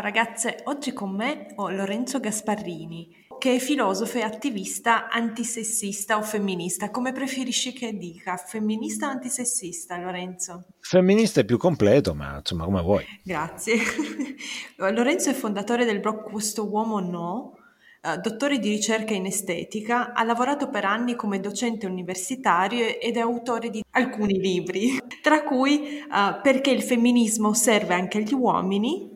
Ciao ragazze, oggi con me ho Lorenzo Gasparrini, che è filosofo e attivista antisessista o femminista. Come preferisci che dica? Femminista o antisessista, Lorenzo? Femminista è più completo, ma insomma come vuoi. Grazie. Lorenzo è fondatore del blog Questo uomo no, Uh, dottore di ricerca in estetica, ha lavorato per anni come docente universitario ed è autore di alcuni libri, tra cui uh, Perché il femminismo serve anche agli uomini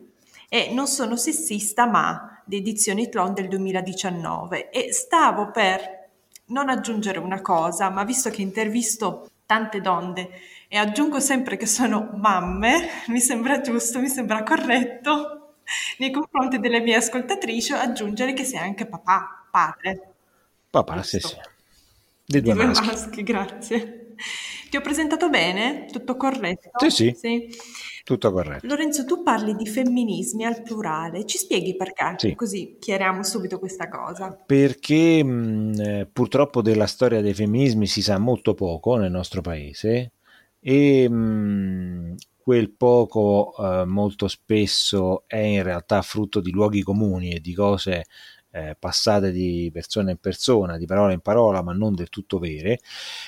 e Non sono sessista ma di edizioni Tlon del 2019 e stavo per non aggiungere una cosa, ma visto che intervisto tante donne e aggiungo sempre che sono mamme, mi sembra giusto, mi sembra corretto nei confronti delle mie ascoltatrici aggiungere che sei anche papà, padre. Papà, sì, sì. Di due, due maschi. maschi. Grazie. Ti ho presentato bene? Tutto corretto? Sì, sì. sì. Tutto corretto. Lorenzo, tu parli di femminismi al plurale, ci spieghi perché? Sì. Così chiariamo subito questa cosa. Perché mh, eh, purtroppo della storia dei femminismi si sa molto poco nel nostro paese e mh, quel poco eh, molto spesso è in realtà frutto di luoghi comuni e di cose eh, passate di persona in persona, di parola in parola, ma non del tutto vere,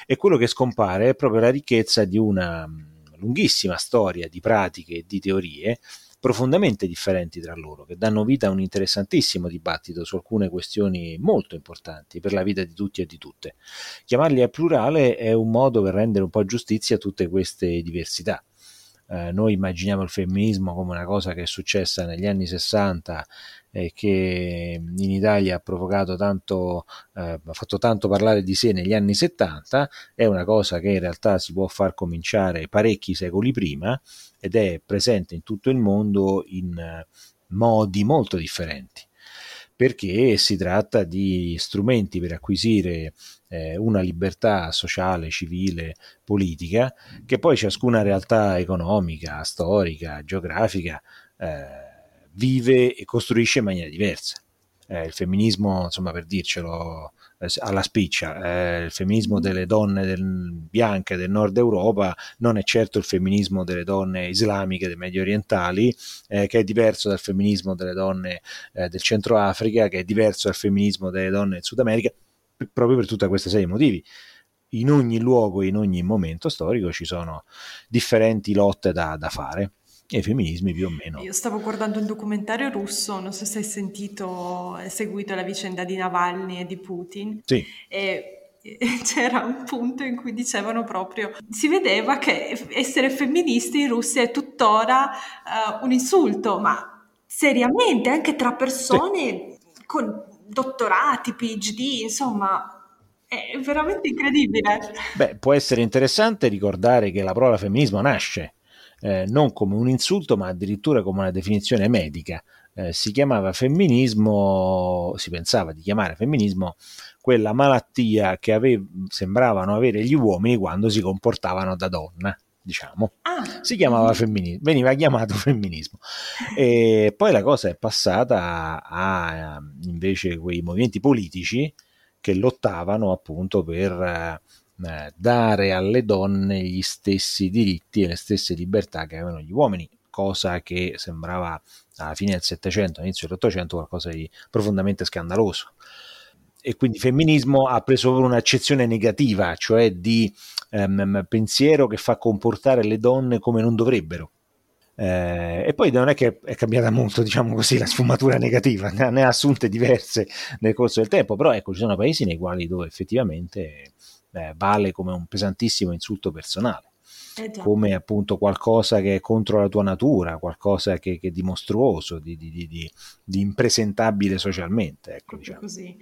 e quello che scompare è proprio la ricchezza di una lunghissima storia di pratiche e di teorie profondamente differenti tra loro, che danno vita a un interessantissimo dibattito su alcune questioni molto importanti per la vita di tutti e di tutte. Chiamarli a plurale è un modo per rendere un po' giustizia a tutte queste diversità. Eh, noi immaginiamo il femminismo come una cosa che è successa negli anni 60 e che in Italia ha provocato tanto, eh, ha fatto tanto parlare di sé negli anni 70, è una cosa che in realtà si può far cominciare parecchi secoli prima ed è presente in tutto il mondo in eh, modi molto differenti perché si tratta di strumenti per acquisire eh, una libertà sociale, civile, politica, che poi ciascuna realtà economica, storica, geografica eh, vive e costruisce in maniera diversa. Eh, il femminismo, insomma, per dircelo eh, alla spiccia, eh, il femminismo delle donne del, bianche del nord Europa non è certo il femminismo delle donne islamiche, dei medio orientali, eh, che è diverso dal femminismo delle donne eh, del centro Africa, che è diverso dal femminismo delle donne del Sud America, proprio per tutta questa serie di motivi. In ogni luogo, in ogni momento storico ci sono differenti lotte da, da fare e femminismi più o meno. Io stavo guardando un documentario russo, non so se hai sentito, hai seguito la vicenda di Navalny e di Putin. Sì. E c'era un punto in cui dicevano proprio si vedeva che essere femministi in Russia è tuttora uh, un insulto, ma seriamente anche tra persone sì. con dottorati, PhD, insomma, è veramente incredibile. Beh, può essere interessante ricordare che la parola femminismo nasce eh, non come un insulto, ma addirittura come una definizione medica. Eh, si chiamava femminismo, si pensava di chiamare femminismo quella malattia che ave- sembravano avere gli uomini quando si comportavano da donna diciamo, ah. si chiamava femminismo, veniva chiamato femminismo. E poi la cosa è passata a, a invece quei movimenti politici che lottavano appunto per eh, dare alle donne gli stessi diritti e le stesse libertà che avevano gli uomini, cosa che sembrava alla fine del Settecento, all'inizio dell'Ottocento qualcosa di profondamente scandaloso. E quindi il femminismo ha preso un'accezione negativa, cioè di ehm, pensiero che fa comportare le donne come non dovrebbero. Eh, e poi non è che è cambiata molto, diciamo così, la sfumatura negativa, ne ha assunte diverse nel corso del tempo, però ecco, ci sono paesi nei quali dove effettivamente eh, vale come un pesantissimo insulto personale. Eh come appunto qualcosa che è contro la tua natura, qualcosa che, che è di mostruoso, di, di, di, di impresentabile socialmente. Ecco, diciamo. così.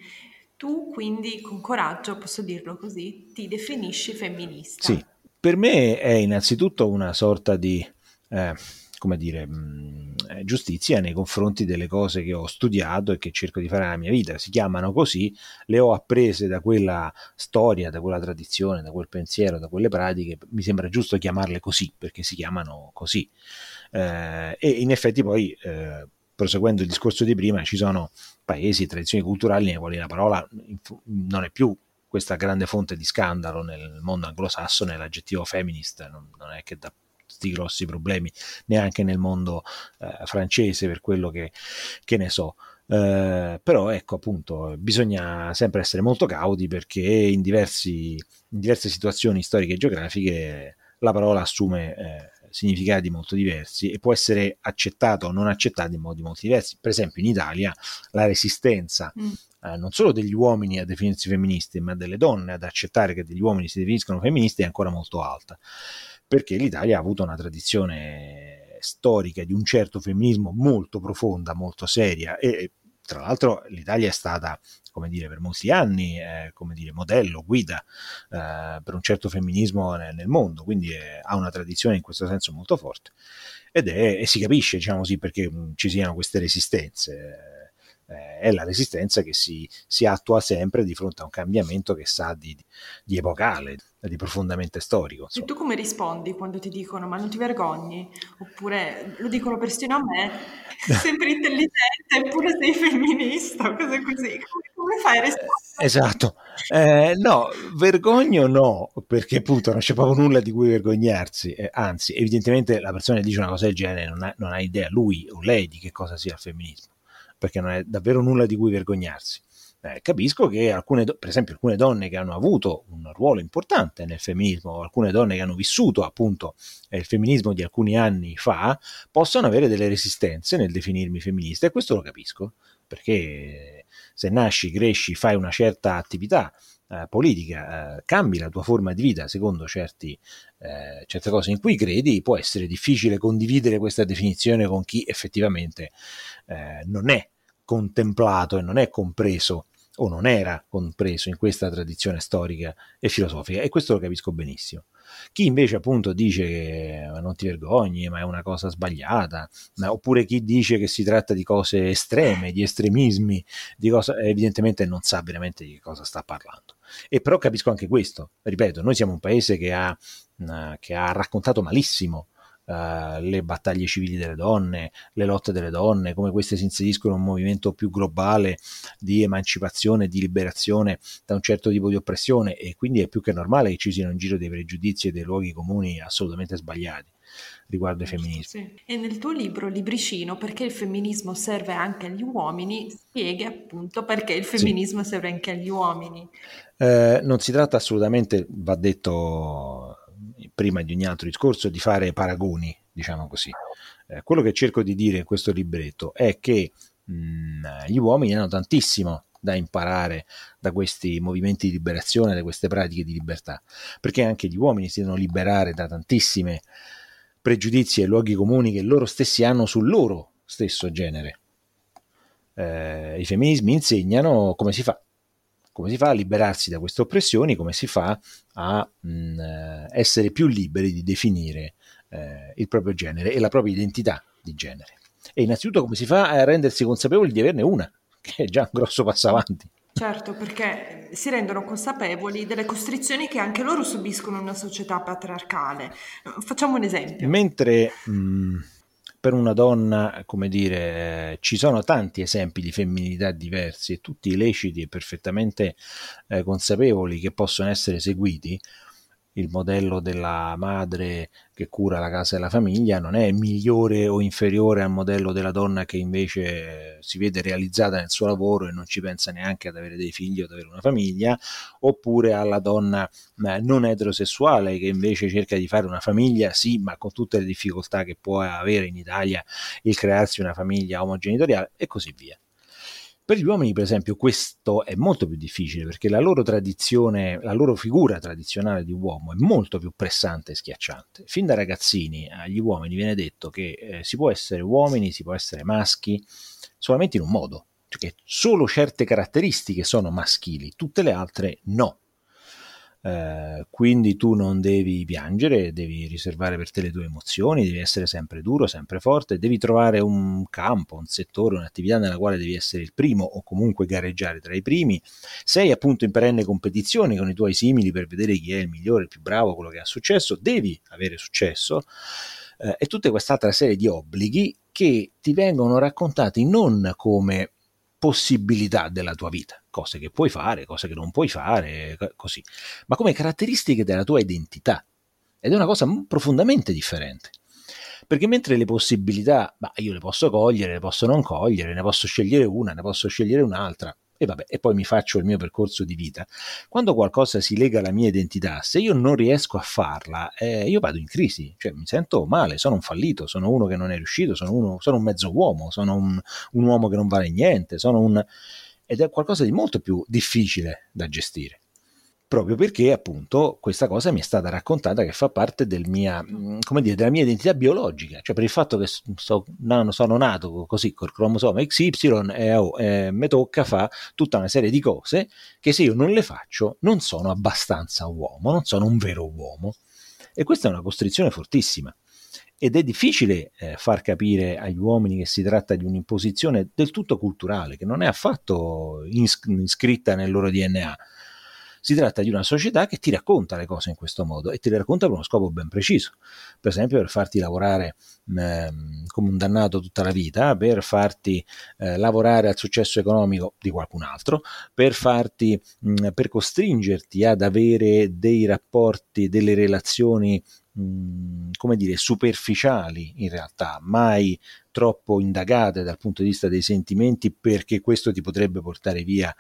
Tu quindi con coraggio, posso dirlo così, ti definisci femminista. Sì, per me è innanzitutto una sorta di eh, come dire, mh, eh, giustizia nei confronti delle cose che ho studiato e che cerco di fare nella mia vita. Si chiamano così, le ho apprese da quella storia, da quella tradizione, da quel pensiero, da quelle pratiche. Mi sembra giusto chiamarle così perché si chiamano così. Eh, e in effetti poi, eh, proseguendo il discorso di prima, ci sono paesi, tradizioni culturali nei quali la parola non è più questa grande fonte di scandalo nel mondo anglosassone, l'aggettivo feminist non, non è che dà questi grossi problemi neanche nel mondo eh, francese per quello che, che ne so. Eh, però ecco appunto bisogna sempre essere molto cauti perché in, diversi, in diverse situazioni storiche e geografiche la parola assume eh, significati molto diversi e può essere accettato o non accettato in modi molto diversi. Per esempio in Italia la resistenza mm. eh, non solo degli uomini a definirsi femministi, ma delle donne ad accettare che degli uomini si definiscono femministi è ancora molto alta, perché l'Italia ha avuto una tradizione storica di un certo femminismo molto profonda, molto seria. E tra l'altro l'Italia è stata come dire, per molti anni eh, come dire, modello, guida eh, per un certo femminismo nel, nel mondo, quindi è, ha una tradizione in questo senso molto forte. Ed è, e si capisce diciamo così, perché mh, ci siano queste resistenze. Eh, è la resistenza che si, si, attua sempre di fronte a un cambiamento che sa di, di epocale, di profondamente storico. Insomma. E tu come rispondi quando ti dicono ma non ti vergogni? Oppure lo dicono persino a me, sempre intelligente eppure sei femminista cose così. Come fai a rispondere? Esatto. Eh, no, vergogno no, perché appunto non c'è proprio nulla di cui vergognarsi. Eh, anzi, evidentemente la persona che dice una cosa del genere non ha, non ha idea, lui o lei, di che cosa sia il femminismo, perché non è davvero nulla di cui vergognarsi eh, capisco che alcune, per esempio, alcune donne che hanno avuto un ruolo importante nel femminismo, alcune donne che hanno vissuto appunto eh, il femminismo di alcuni anni fa, possono avere delle resistenze nel definirmi femminista e questo lo capisco, perché se nasci, cresci, fai una certa attività eh, politica, eh, cambi la tua forma di vita secondo certi, eh, certe cose in cui credi, può essere difficile condividere questa definizione con chi effettivamente eh, non è contemplato e non è compreso o non era compreso in questa tradizione storica e filosofica e questo lo capisco benissimo. Chi invece appunto dice che non ti vergogni, ma è una cosa sbagliata, oppure chi dice che si tratta di cose estreme, di estremismi, di cosa, evidentemente non sa veramente di cosa sta parlando. E però capisco anche questo, ripeto, noi siamo un paese che ha, che ha raccontato malissimo Uh, le battaglie civili delle donne, le lotte delle donne, come queste si inseriscono in un movimento più globale di emancipazione, di liberazione da un certo tipo di oppressione e quindi è più che normale che ci siano in giro dei pregiudizi e dei luoghi comuni assolutamente sbagliati riguardo ai femminismi. Sì. E nel tuo libro Libricino, perché il femminismo serve anche agli uomini, spieghi appunto perché il femminismo sì. serve anche agli uomini. Eh, non si tratta assolutamente, va detto prima di ogni altro discorso, di fare paragoni, diciamo così. Eh, quello che cerco di dire in questo libretto è che mh, gli uomini hanno tantissimo da imparare da questi movimenti di liberazione, da queste pratiche di libertà, perché anche gli uomini si devono liberare da tantissime pregiudizi e luoghi comuni che loro stessi hanno sul loro stesso genere. Eh, I femminismi insegnano come si fa come si fa a liberarsi da queste oppressioni, come si fa a mh, mm, eh, essere più liberi di definire eh, il proprio genere e la propria identità di genere. E innanzitutto come si fa a rendersi consapevoli di averne una, che è già un grosso passo avanti. Certo, perché si rendono consapevoli delle costrizioni che anche loro subiscono in una società patriarcale. Facciamo un esempio. Mentre mh, mm, per una donna, come dire, ci sono tanti esempi di femminilità diversi e tutti leciti e perfettamente eh, consapevoli che possono essere seguiti, il modello della madre che cura la casa e la famiglia non è migliore o inferiore al modello della donna che invece si vede realizzata nel suo lavoro e non ci pensa neanche ad avere dei figli o ad avere una famiglia, oppure alla donna eh, non eterosessuale che invece cerca di fare una famiglia, sì, ma con tutte le difficoltà che può avere in Italia il crearsi una famiglia omogenitoriale e così via. Per gli uomini, per esempio, questo è molto più difficile perché la loro tradizione, la loro figura tradizionale di uomo è molto più pressante e schiacciante. Fin da ragazzini agli uomini viene detto che eh, si può essere uomini, si può essere maschi solamente in un modo, cioè che solo certe caratteristiche sono maschili, tutte le altre no. Eh, quindi tu non devi piangere, devi riservare per te le tue emozioni, devi essere sempre duro, sempre forte, devi trovare un campo, un settore, un'attività nella quale devi essere il primo o comunque gareggiare tra i primi. Sei appunto in perenne competizione con i tuoi simili per vedere chi è il migliore, il più bravo, quello che ha successo, devi avere successo eh, e tutta quest'altra serie di obblighi che ti vengono raccontati non come possibilità della tua vita, cose che puoi fare, cose che non puoi fare, così, ma come caratteristiche della tua identità. Ed è una cosa profondamente differente. Perché mentre le possibilità, bah, io le posso cogliere, le posso non cogliere, ne posso scegliere una, ne posso scegliere un'altra, e vabbè, e poi mi faccio il mio percorso di vita. Quando qualcosa si lega alla mia identità, se io non riesco a farla, eh, io vado in crisi, cioè mi sento male, sono un fallito, sono uno che non è riuscito, sono, uno, sono un mezzo uomo, sono un, un uomo che non vale niente, sono un... ed è qualcosa di molto più difficile da gestire proprio perché appunto questa cosa mi è stata raccontata che fa parte del mia, mm, dire, della mia identità biologica, cioè per il fatto che so, no, sono nato così col cromosoma XY e oh, eh, mi tocca fare tutta una serie di cose che se io non le faccio non sono abbastanza uomo, non sono un vero uomo. E questa è una costrizione fortissima. Ed è difficile eh, far capire agli uomini che si tratta di un'imposizione del tutto culturale, che non è affatto ins- iscritta nel loro DNA si tratta di una società che ti racconta le cose in questo modo e te le racconta per uno scopo ben preciso. Per esempio, per farti lavorare eh, come un dannato tutta la vita, per farti eh, lavorare al successo economico di qualcun altro, per farti, mh, per costringerti ad avere dei rapporti, delle relazioni come dire, superficiali in realtà, mai troppo indagate dal punto di vista dei sentimenti perché questo ti potrebbe portare via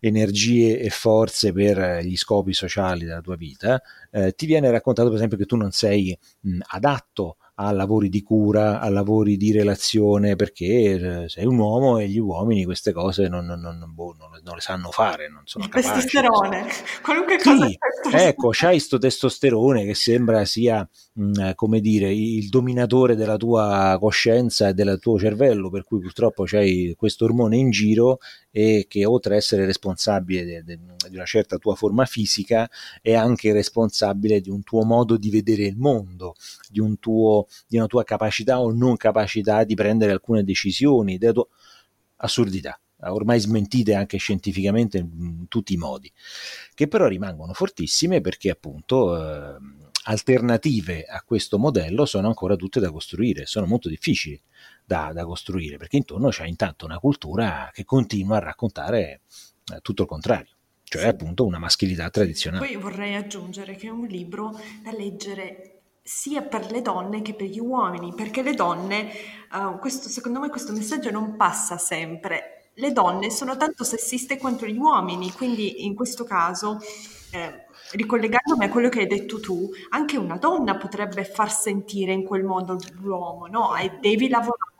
energie e forze per gli scopi sociali della tua vita, eh, ti viene raccontato per esempio che tu non sei mh, adatto a lavori di cura, a lavori di relazione, perché eh, sei un uomo e gli uomini queste cose non, non, non, boh, non le sanno fare, non sono il capaci. Testosterone, qualunque cosa. Sì, ecco, c'hai questo testosterone che sembra sia, mh, come dire, il dominatore della tua coscienza e del tuo cervello, per cui purtroppo c'hai questo ormone in giro e che oltre ad essere responsabile de, de, di una certa tua forma fisica è anche responsabile di un tuo modo di vedere il mondo, di un tuo di una tua capacità o non capacità di prendere alcune decisioni, della tua assurdità ormai smentite anche scientificamente in tutti i modi, che però rimangono fortissime perché appunto eh, alternative a questo modello sono ancora tutte da costruire, sono molto difficili da, da costruire perché intorno c'è intanto una cultura che continua a raccontare eh, tutto il contrario. Cioè appunto una maschilità tradizionale. Poi vorrei aggiungere che è un libro da leggere sia per le donne che per gli uomini, perché le donne, uh, questo, secondo me questo messaggio non passa sempre. Le donne sono tanto sessiste quanto gli uomini, quindi in questo caso, eh, ricollegandomi a quello che hai detto tu, anche una donna potrebbe far sentire in quel modo l'uomo, no? E devi lavorare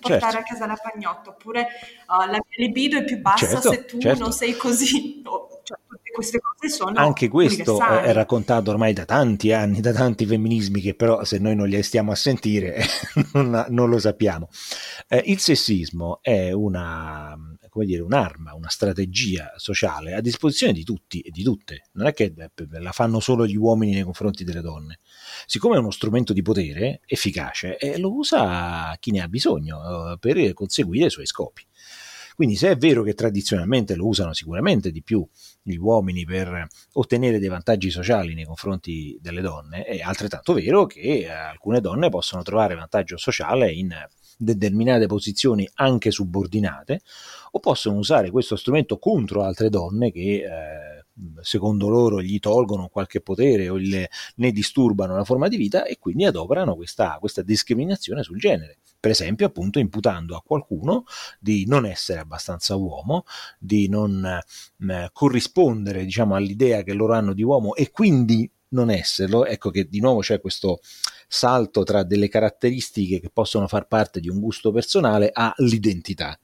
portare certo. a casa la pagnotta, oppure uh, la libido è più bassa certo, se tu certo. non sei così. Cioè, tutte queste cose sono Anche questo è raccontato ormai da tanti anni, da tanti femminismi che però se noi non li stiamo a sentire non, non lo sappiamo. Eh, il sessismo è una, come dire, un'arma, una strategia sociale a disposizione di tutti e di tutte. Non è che la fanno solo gli uomini nei confronti delle donne. Siccome è uno strumento di potere efficace, eh, lo usa chi ne ha bisogno eh, per conseguire i suoi scopi. Quindi se è vero che tradizionalmente lo usano sicuramente di più gli uomini per ottenere dei vantaggi sociali nei confronti delle donne, è altrettanto vero che eh, alcune donne possono trovare vantaggio sociale in determinate posizioni anche subordinate o possono usare questo strumento contro altre donne che eh, secondo loro gli tolgono qualche potere o le, ne disturbano la forma di vita e quindi adoperano questa, questa discriminazione sul genere per esempio appunto imputando a qualcuno di non essere abbastanza uomo, di non eh, corrispondere diciamo all'idea che loro hanno di uomo e quindi non esserlo, ecco che di nuovo c'è questo salto tra delle caratteristiche che possono far parte di un gusto personale all'identità.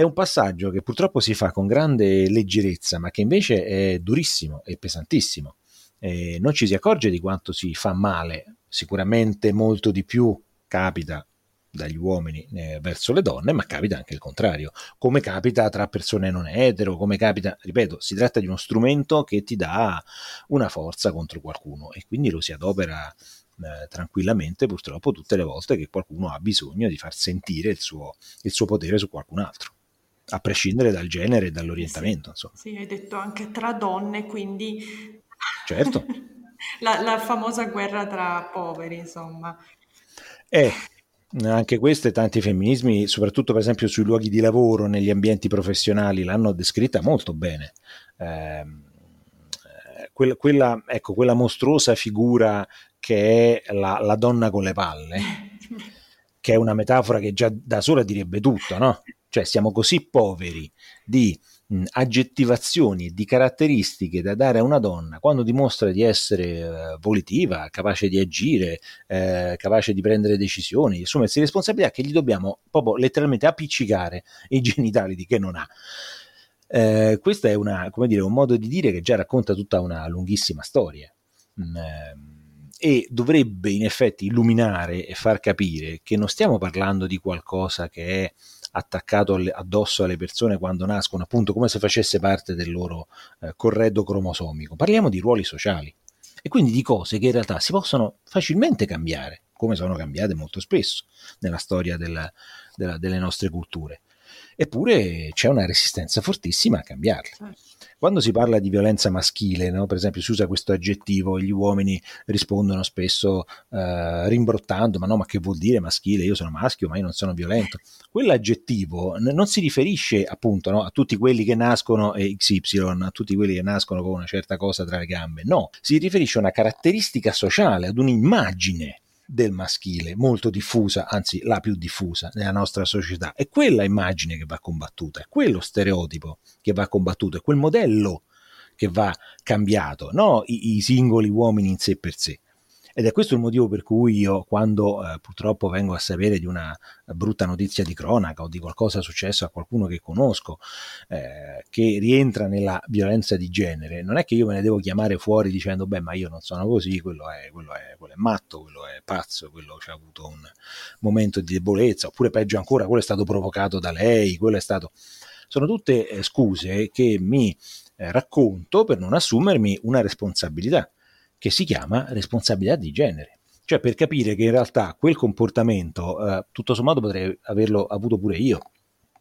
È un passaggio che purtroppo si fa con grande leggerezza, ma che invece è durissimo e pesantissimo. E non ci si accorge di quanto si fa male, sicuramente molto di più capita dagli uomini eh, verso le donne, ma capita anche il contrario, come capita tra persone non etero, come capita, ripeto, si tratta di uno strumento che ti dà una forza contro qualcuno e quindi lo si adopera eh, tranquillamente purtroppo tutte le volte che qualcuno ha bisogno di far sentire il suo, il suo potere su qualcun altro a prescindere dal genere e dall'orientamento. Sì, sì, hai detto anche tra donne, quindi... Certo. la, la, famosa guerra tra poveri, insomma. Eh, anche questo e tanti femminismi, soprattutto per esempio sui luoghi di lavoro, negli ambienti professionali, l'hanno descritta molto bene. Ehm, eh, quella, quella, ecco, quella mostruosa figura che è la, la, donna con le palle, che è una metafora che già da sola direbbe tutto, no? Cioè siamo così poveri di mh, aggettivazioni di caratteristiche da dare a una donna quando dimostra di essere eh, volitiva, capace di agire, eh, capace di prendere decisioni, di assumersi responsabilità che gli dobbiamo proprio letteralmente appiccicare i genitali di che non ha. Eh, questo è una, dire, un modo di dire che già racconta tutta una lunghissima storia. Mm, ehm, e dovrebbe in effetti illuminare e far capire che non stiamo parlando di qualcosa che è attaccato alle, addosso alle persone quando nascono, appunto come se facesse parte del loro eh, corredo cromosomico. Parliamo di ruoli sociali e quindi di cose che in realtà si possono facilmente cambiare, come sono cambiate molto spesso nella storia della, della, delle nostre culture. Eppure c'è una resistenza fortissima a cambiarle. Certo. Quando si parla di violenza maschile, no? per esempio si usa questo aggettivo gli uomini rispondono spesso eh, rimbrottando, ma no, ma che vuol dire maschile? Io sono maschio, ma io non sono violento. Quell'aggettivo n- non si riferisce appunto no, a tutti quelli che nascono eh, XY, a tutti quelli che nascono con una certa cosa tra le gambe, no, si riferisce a una caratteristica sociale, ad un'immagine del maschile, molto diffusa, anzi la più diffusa nella nostra società. È quella immagine che va combattuta, è quello stereotipo che va combattuto, è quel modello che va cambiato, no i, i singoli uomini in sé per sé. Ed è questo il motivo per cui io, quando eh, purtroppo vengo a sapere di una brutta notizia di cronaca o di qualcosa successo a qualcuno che conosco eh, che rientra nella violenza di genere, non è che io me ne devo chiamare fuori dicendo, beh, ma io non sono così, quello è, quello è, quello è matto, quello è pazzo, quello ha avuto un momento di debolezza, oppure peggio ancora, quello è stato provocato da lei, quello è stato... Sono tutte eh, scuse che mi eh, racconto per non assumermi una responsabilità che si chiama responsabilità di genere. Cioè per capire che in realtà quel comportamento eh, tutto sommato potrei averlo avuto pure io,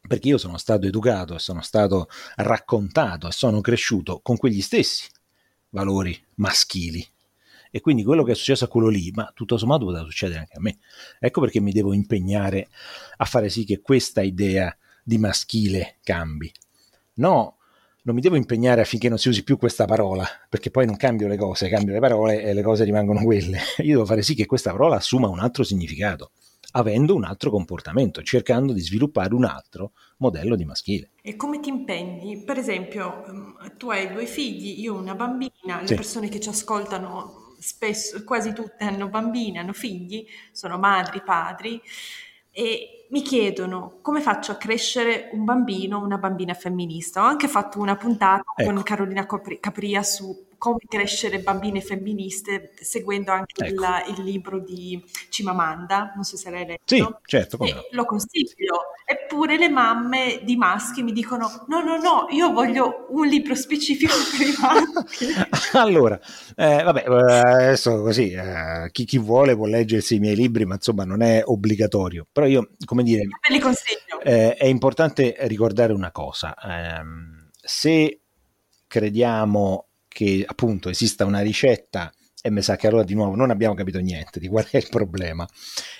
perché io sono stato educato e sono stato raccontato e sono cresciuto con quegli stessi valori maschili. E quindi quello che è successo a quello lì, ma tutto sommato poteva succedere anche a me. Ecco perché mi devo impegnare a fare sì che questa idea di maschile cambi. No non mi devo impegnare affinché non si usi più questa parola, perché poi non cambio le cose, cambio le parole e le cose rimangono quelle. Io devo fare sì che questa parola assuma un altro significato, avendo un altro comportamento, cercando di sviluppare un altro modello di maschile. E come ti impegni? Per esempio, mm, tu hai due figli, io una bambina, le sì. persone che ci ascoltano spesso, quasi tutte hanno bambini, hanno figli, sono madri, padri e mi chiedono come faccio a crescere un bambino, una bambina femminista. Ho anche fatto una puntata ecco. con Carolina Capria su come crescere bambine femministe, seguendo anche ecco. il, il, libro di Cimamanda, non so se l'hai letto. Sì, certo. No. Lo consiglio. Eppure le mamme di maschi mi dicono no, no, no, io voglio un libro specifico per i maschi. allora, eh, vabbè, eh, adesso così, eh, chi, chi, vuole può leggersi i miei libri, ma insomma non è obbligatorio. Però io, come dire... Ve li consiglio. Eh, è importante ricordare una cosa. Ehm, se crediamo che appunto esista una ricetta e mi sa che allora di nuovo non abbiamo capito niente di qual è il problema.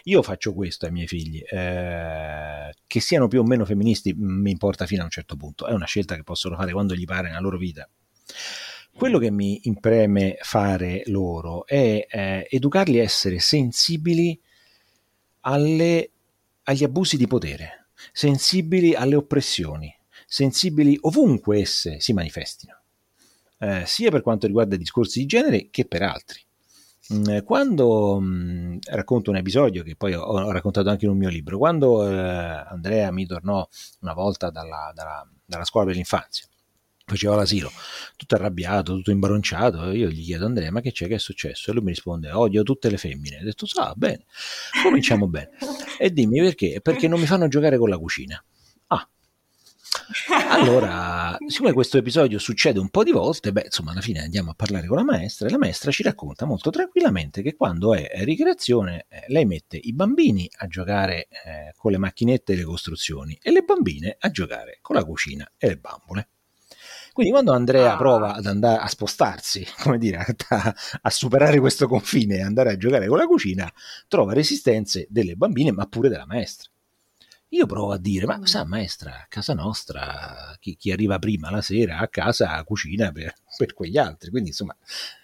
Io faccio questo ai miei figli, eh, che siano più o meno femministi mi importa fino a un certo punto, è una scelta che possono fare quando gli pare nella loro vita. Quello che mi impreme fare loro è eh, educarli a essere sensibili alle, agli abusi di potere, sensibili alle oppressioni, sensibili ovunque esse si manifestino eh, sia per quanto riguarda i discorsi di genere che per altri. Mm, quando mh, mm, racconto un episodio che poi ho, ho, raccontato anche in un mio libro, quando eh, Andrea mi tornò una volta dalla, dalla, dalla scuola per l'infanzia, faceva l'asilo, tutto arrabbiato, tutto imbaronciato. Io gli chiedo Andrea, ma che c'è, che è successo? E lui mi risponde, odio tutte le femmine. Ho detto, sa, bene, cominciamo bene. E dimmi perché? Perché non mi fanno giocare con la cucina. Allora, siccome questo episodio succede un po' di volte, beh, insomma, alla fine andiamo a parlare con la maestra e la maestra ci racconta molto tranquillamente che quando è ricreazione eh, lei mette i bambini a giocare eh, con le macchinette e le costruzioni e le bambine a giocare con la cucina e le bambole. Quindi quando Andrea ah. prova ad andare a spostarsi, come dire, a, a superare questo confine e andare a giocare con la cucina, trova resistenze delle bambine, ma pure della maestra. Io provo a dire, ma sa maestra, a casa nostra chi, chi arriva prima la sera a casa cucina per, per, quegli altri, quindi insomma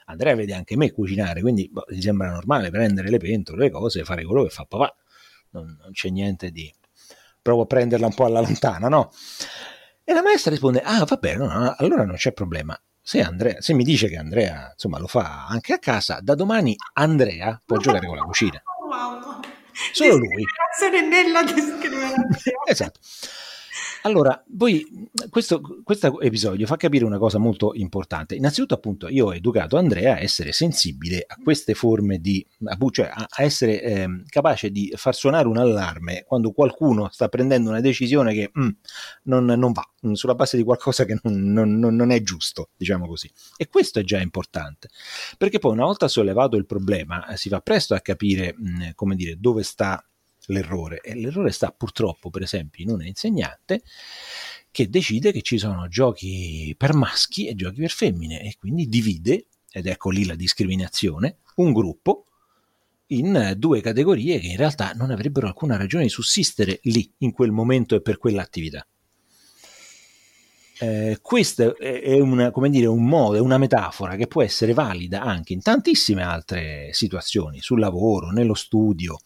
Andrea vede anche me cucinare, quindi boh, gli sembra normale prendere le pentole, le cose, fare quello che fa papà, non, non c'è niente di... provo a prenderla un po' alla lontana, no? E la maestra risponde, ah va bene, no, no, allora non c'è problema, se, Andrea, se mi dice che Andrea insomma, lo fa anche a casa, da domani Andrea può giocare con la cucina. Solo lui. nella discriminazione. esatto. Allora, voi, questo, questo, episodio fa capire una cosa molto importante. Innanzitutto, appunto, io ho educato Andrea a essere sensibile a queste forme di, cioè a, essere eh, capace di far suonare un allarme quando qualcuno sta prendendo una decisione che mm, non, non, va, mm, sulla base di qualcosa che non, non, non è giusto, diciamo così. E questo è già importante, perché poi una volta sollevato il problema, eh, si fa presto a capire, mh, mm, come dire, dove sta l'errore e l'errore sta purtroppo per esempio in un insegnante che decide che ci sono giochi per maschi e giochi per femmine e quindi divide, ed ecco lì la discriminazione, un gruppo in due categorie che in realtà non avrebbero alcuna ragione di sussistere lì, in quel momento e per quell'attività. Eh, questo è una, dire, un modo, è una metafora che può essere valida anche in tantissime altre situazioni, sul lavoro, nello studio,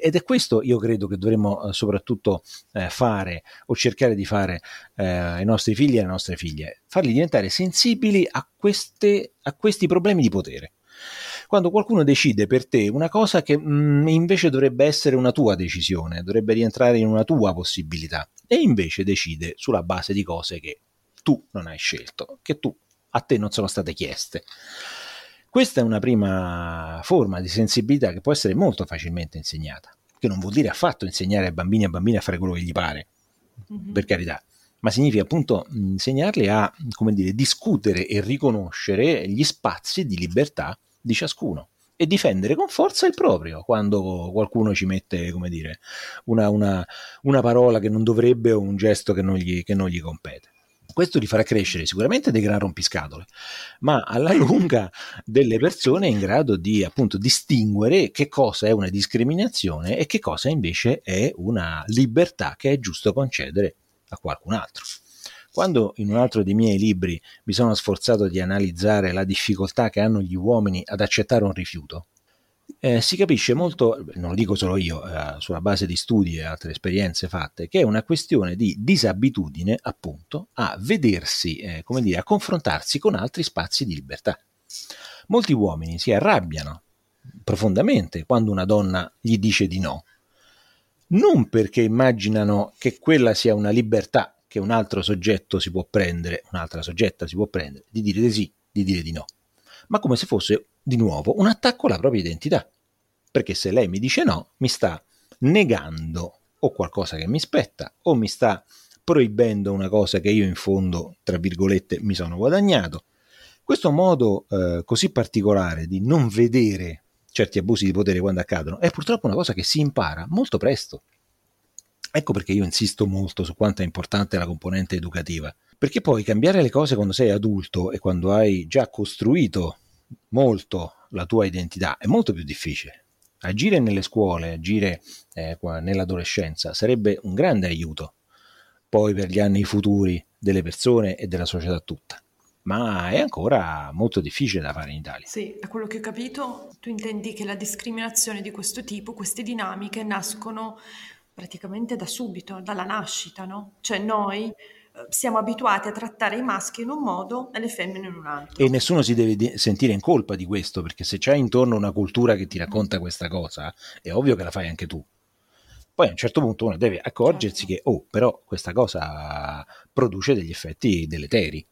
ed è questo io credo che dovremmo eh, soprattutto eh, fare o cercare di fare eh, ai nostri figli e alle nostre figlie, farli diventare sensibili a, queste, a questi problemi di potere quando qualcuno decide per te una cosa che mh, mm, invece dovrebbe essere una tua decisione, dovrebbe rientrare in una tua possibilità, e invece decide sulla base di cose che tu non hai scelto, che tu a te non sono state chieste. Questa è una prima forma di sensibilità che può essere molto facilmente insegnata, che non vuol dire affatto insegnare ai bambini e bambine a fare quello che gli pare, mm-hmm. per carità, ma significa appunto insegnarli a, come dire, discutere e riconoscere gli spazi di libertà di ciascuno e difendere con forza il proprio quando qualcuno ci mette, come dire, una, una, una parola che non dovrebbe o un gesto che non gli, che non gli compete. Questo li farà crescere sicuramente dei gran rompiscatole, ma alla lunga delle persone in grado di appunto distinguere che cosa è una discriminazione e che cosa invece è una libertà che è giusto concedere a qualcun altro. Quando in un altro dei miei libri mi sono sforzato di analizzare la difficoltà che hanno gli uomini ad accettare un rifiuto, eh, si capisce molto, non lo dico solo io, eh, sulla base di studi e altre esperienze fatte, che è una questione di disabitudine, appunto, a vedersi, eh, come dire, a confrontarsi con altri spazi di libertà. Molti uomini si arrabbiano profondamente quando una donna gli dice di no, non perché immaginano che quella sia una libertà che un altro soggetto si può prendere, un'altra soggetta si può prendere, di dire di sì, di dire di no, ma come se fosse di nuovo un attacco alla propria identità. Perché se lei mi dice no, mi sta negando o qualcosa che mi spetta o mi sta proibendo una cosa che io in fondo, tra virgolette, mi sono guadagnato. Questo modo eh, così particolare di non vedere certi abusi di potere quando accadono è purtroppo una cosa che si impara molto presto. Ecco perché io insisto molto su quanto è importante la componente educativa, perché poi cambiare le cose quando sei adulto e quando hai già costruito molto la tua identità è molto più difficile. Agire nelle scuole, agire eh, nell'adolescenza sarebbe un grande aiuto poi per gli anni futuri delle persone e della società tutta. Ma è ancora molto difficile da fare in Italia. Sì, da quello che ho capito, tu intendi che la discriminazione di questo tipo, queste dinamiche nascono praticamente da subito, dalla nascita, no? Cioè noi siamo abituati a trattare i maschi in un modo e le femmine in un altro. E nessuno si deve sentire in colpa di questo, perché se c'è intorno una cultura che ti racconta questa cosa, è ovvio che la fai anche tu. Poi a un certo punto uno deve accorgersi certo. che, oh, però questa cosa produce degli effetti deleteri,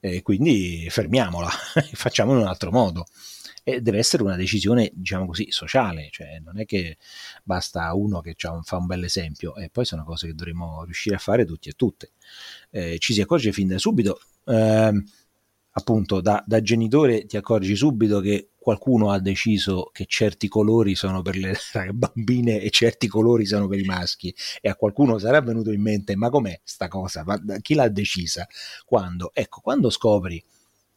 e quindi fermiamola, facciamo in un altro modo. E deve essere una decisione, diciamo così, sociale, cioè non è che basta uno che un, fa un bel esempio e poi sono cose che dovremmo riuscire a fare tutti e tutte. Eh, ci si accorge fin da subito, eh, appunto da, da genitore ti accorgi subito che qualcuno ha deciso che certi colori sono per le bambine e certi colori sono per i maschi e a qualcuno sarà venuto in mente ma com'è sta cosa? Ma chi l'ha decisa? Quando? Ecco, quando scopri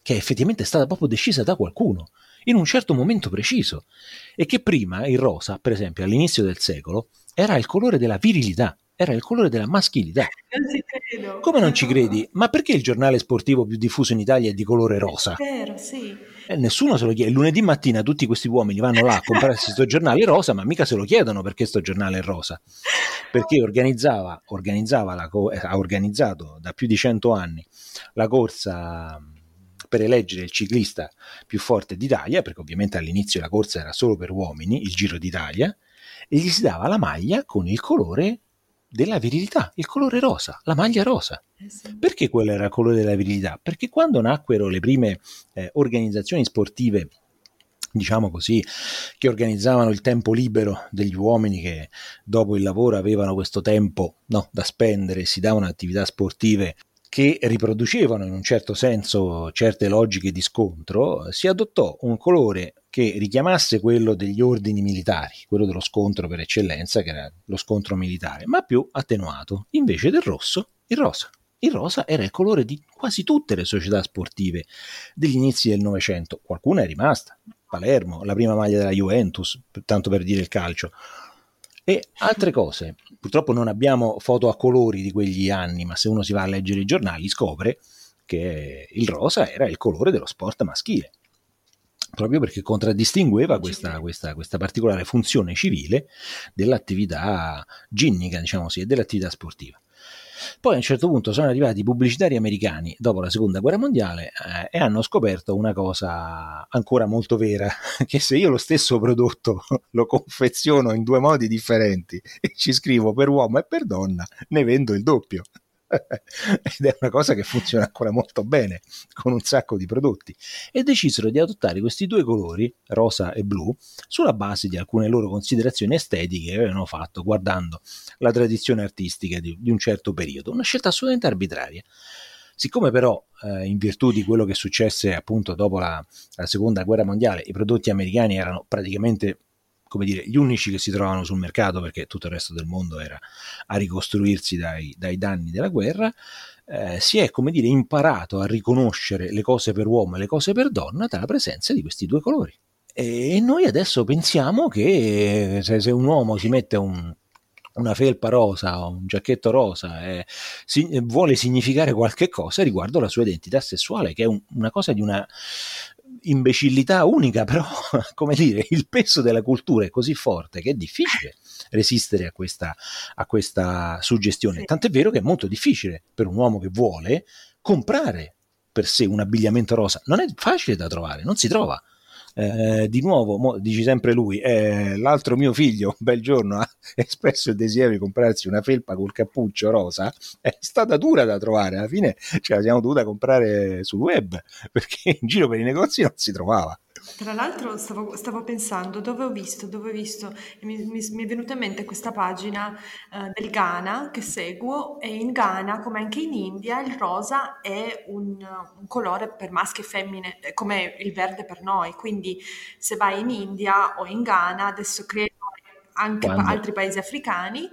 che effettivamente è stata proprio decisa da qualcuno in un certo momento preciso e che prima il rosa, per esempio all'inizio del secolo, era il colore della virilità, era il colore della maschilità. Non ci credo. Come non ci credi? Ma perché il giornale sportivo più diffuso in Italia è di colore rosa? È vero, sì. E nessuno se lo chiede. Lunedì mattina tutti questi uomini vanno là a comprarsi questo giornale rosa, ma mica se lo chiedono perché questo giornale è rosa. Perché organizzava, organizzava la, ha organizzato da più di cento anni la corsa per eleggere il ciclista più forte d'Italia, perché ovviamente all'inizio la corsa era solo per uomini, il Giro d'Italia, e gli si dava la maglia con il colore della virilità, il colore rosa, la maglia rosa. Eh sì. Perché quello era il colore della virilità? Perché quando nacquero le prime eh, organizzazioni sportive diciamo così, che organizzavano il tempo libero degli uomini che dopo il lavoro avevano questo tempo no, da spendere, si davano attività sportive che riproducevano in un certo senso certe logiche di scontro, si adottò un colore che richiamasse quello degli ordini militari, quello dello scontro per eccellenza, che era lo scontro militare, ma più attenuato. Invece del rosso, il rosa. Il rosa era il colore di quasi tutte le società sportive degli inizi del Novecento. Qualcuna è rimasta. Palermo, la prima maglia della Juventus, tanto per dire il calcio. E altre cose. Purtroppo non abbiamo foto a colori di quegli anni, ma se uno si va a leggere i giornali scopre che il rosa era il colore dello sport maschile proprio perché contraddistingueva questa, questa, questa, particolare funzione civile dell'attività ginnica, diciamo così, e dell'attività sportiva. Poi a un certo punto sono arrivati i pubblicitari americani dopo la seconda guerra mondiale eh, e hanno scoperto una cosa ancora molto vera, che se io lo stesso prodotto lo confeziono in due modi differenti e ci scrivo per uomo e per donna, ne vendo il doppio. ed è una cosa che funziona ancora molto bene con un sacco di prodotti. E decisero di adottare questi due colori rosa e blu sulla base di alcune loro considerazioni estetiche che avevano fatto guardando la tradizione artistica di, di un certo periodo. Una scelta assolutamente arbitraria. Siccome però, eh, in virtù di quello che successe appunto dopo la, la, seconda guerra mondiale, i prodotti americani erano praticamente come dire, gli unici che si trovavano sul mercato perché tutto il resto del mondo era a ricostruirsi dai, dai danni della guerra, eh, si è, come dire, imparato a riconoscere le cose per uomo e le cose per donna dalla presenza di questi due colori. E noi adesso pensiamo che se, se un uomo si mette un, una felpa rosa o un giacchetto rosa e si, vuole significare qualche cosa riguardo la sua identità sessuale, che è un, una cosa di una imbecillità unica, però, come dire, il peso della cultura è così forte che è difficile resistere a questa, a questa suggestione. Sì. Tant'è vero che è molto difficile per un uomo che vuole comprare per sé un abbigliamento rosa. Non è facile da trovare, non si trova. Eh, di nuovo, mo, dici sempre lui, eh, l'altro mio figlio un bel giorno ha espresso il desiderio di comprarsi una felpa col cappuccio rosa, è stata dura da trovare, alla fine ce la siamo dovuta comprare sul web perché in giro per i negozi non si trovava. Tra l'altro stavo, stavo pensando dove ho visto, dove ho visto, mi, mi, mi è venuta in mente questa pagina eh, del Ghana che seguo e in Ghana, come anche in India, il rosa è un, un colore per maschi e femmine, come il verde per noi, quindi se vai in India o in Ghana, adesso credo anche pa- altri paesi africani,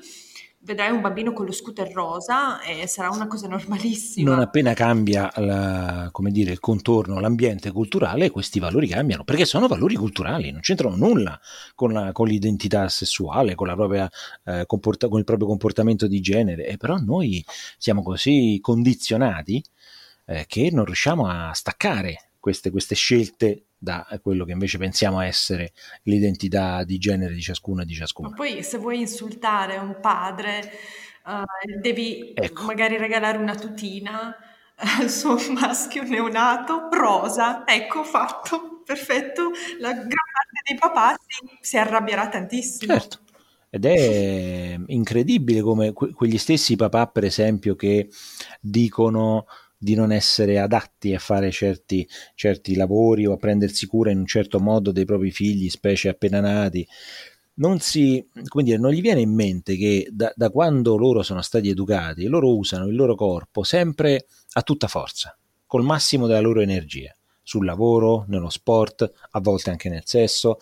vedrai un bambino con lo scooter rosa e sarà una cosa normalissima. Non appena cambia la, dire, il contorno, l'ambiente culturale, questi valori cambiano, perché sono valori culturali, non c'entrano nulla con, la, con l'identità sessuale, con, propria, eh, comporta, con, il proprio comportamento di genere, e però noi siamo così condizionati eh, che non riusciamo a staccare queste, queste scelte da quello che invece pensiamo essere l'identità di genere di ciascuno e di ciascuno. Ma poi se vuoi insultare un padre, uh, devi ecco. magari regalare una tutina al suo maschio neonato rosa, ecco fatto, perfetto, la gran parte dei papà si, si arrabbierà tantissimo. Certo. Ed è incredibile come que- quegli stessi papà, per esempio, che dicono di non essere adatti a fare certi, certi lavori o a prendersi cura in un certo modo dei propri figli, specie appena nati. Non, si, dire, non gli viene in mente che da, da quando loro sono stati educati, loro usano il loro corpo sempre a tutta forza, col massimo della loro energia, sul lavoro, nello sport, a volte anche nel sesso,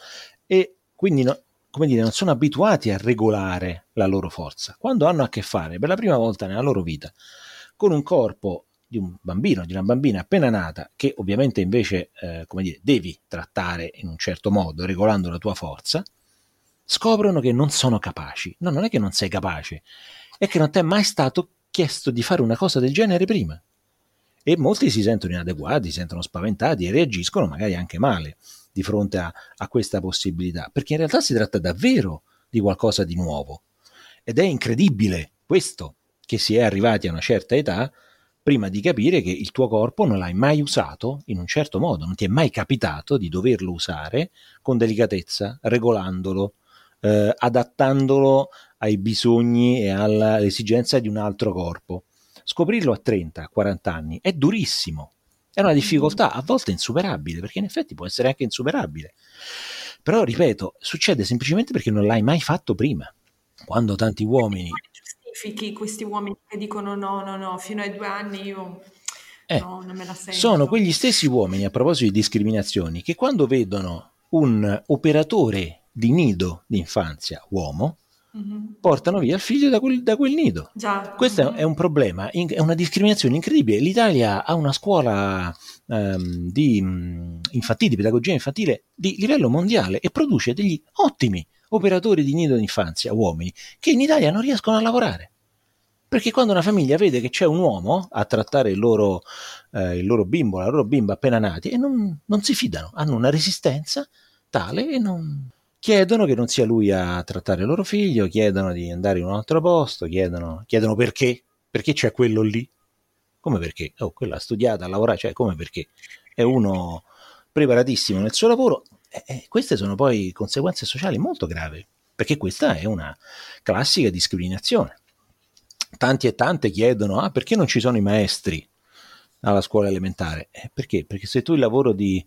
e quindi no, dire, non sono abituati a regolare la loro forza. Quando hanno a che fare per la prima volta nella loro vita con un corpo di un bambino, di una bambina appena nata, che ovviamente invece, eh, come dire, devi trattare in un certo modo, regolando la tua forza, scoprono che non sono capaci. No, non è che non sei capace, è che non ti è mai stato chiesto di fare una cosa del genere prima. E molti si sentono inadeguati, si sentono spaventati e reagiscono magari anche male di fronte a, a questa possibilità, perché in realtà si tratta davvero di qualcosa di nuovo. Ed è incredibile questo, che si è arrivati a una certa età prima di capire che il tuo corpo non l'hai mai usato in un certo modo, non ti è mai capitato di doverlo usare con delicatezza, regolandolo, eh, adattandolo ai bisogni e all'esigenza di un altro corpo. Scoprirlo a 30, 40 anni è durissimo, è una difficoltà a volte insuperabile, perché in effetti può essere anche insuperabile. Però, ripeto, succede semplicemente perché non l'hai mai fatto prima. Quando tanti uomini giustifichi questi uomini che dicono no, no, no, fino ai due anni io eh, no, non me la sento. Sono quegli stessi uomini, a proposito di discriminazioni, che quando vedono un operatore di nido d'infanzia, uomo, mm-hmm. portano via il figlio da quel, da quel nido. Già. Questo mm-hmm. è un problema, è una discriminazione incredibile. L'Italia ha una scuola um, di um, infantile, di pedagogia infantile di livello mondiale e produce degli ottimi operatori di nido d'infanzia, uomini, che in Italia non riescono a lavorare. Perché quando una famiglia vede che c'è un uomo a trattare il loro, eh, il loro bimbo, la loro bimba appena nati, e non, non, si fidano, hanno una resistenza tale e non chiedono che non sia lui a trattare il loro figlio, chiedono di andare in un altro posto, chiedono, chiedono perché, perché c'è quello lì. Come perché? Oh, quello ha studiato, ha lavorato, cioè come perché? È uno preparatissimo nel suo lavoro, e eh, queste sono poi conseguenze sociali molto gravi, perché questa è una classica discriminazione. Tanti e tante chiedono, ah, perché non ci sono i maestri alla scuola elementare? Eh, perché? Perché se tu il lavoro di,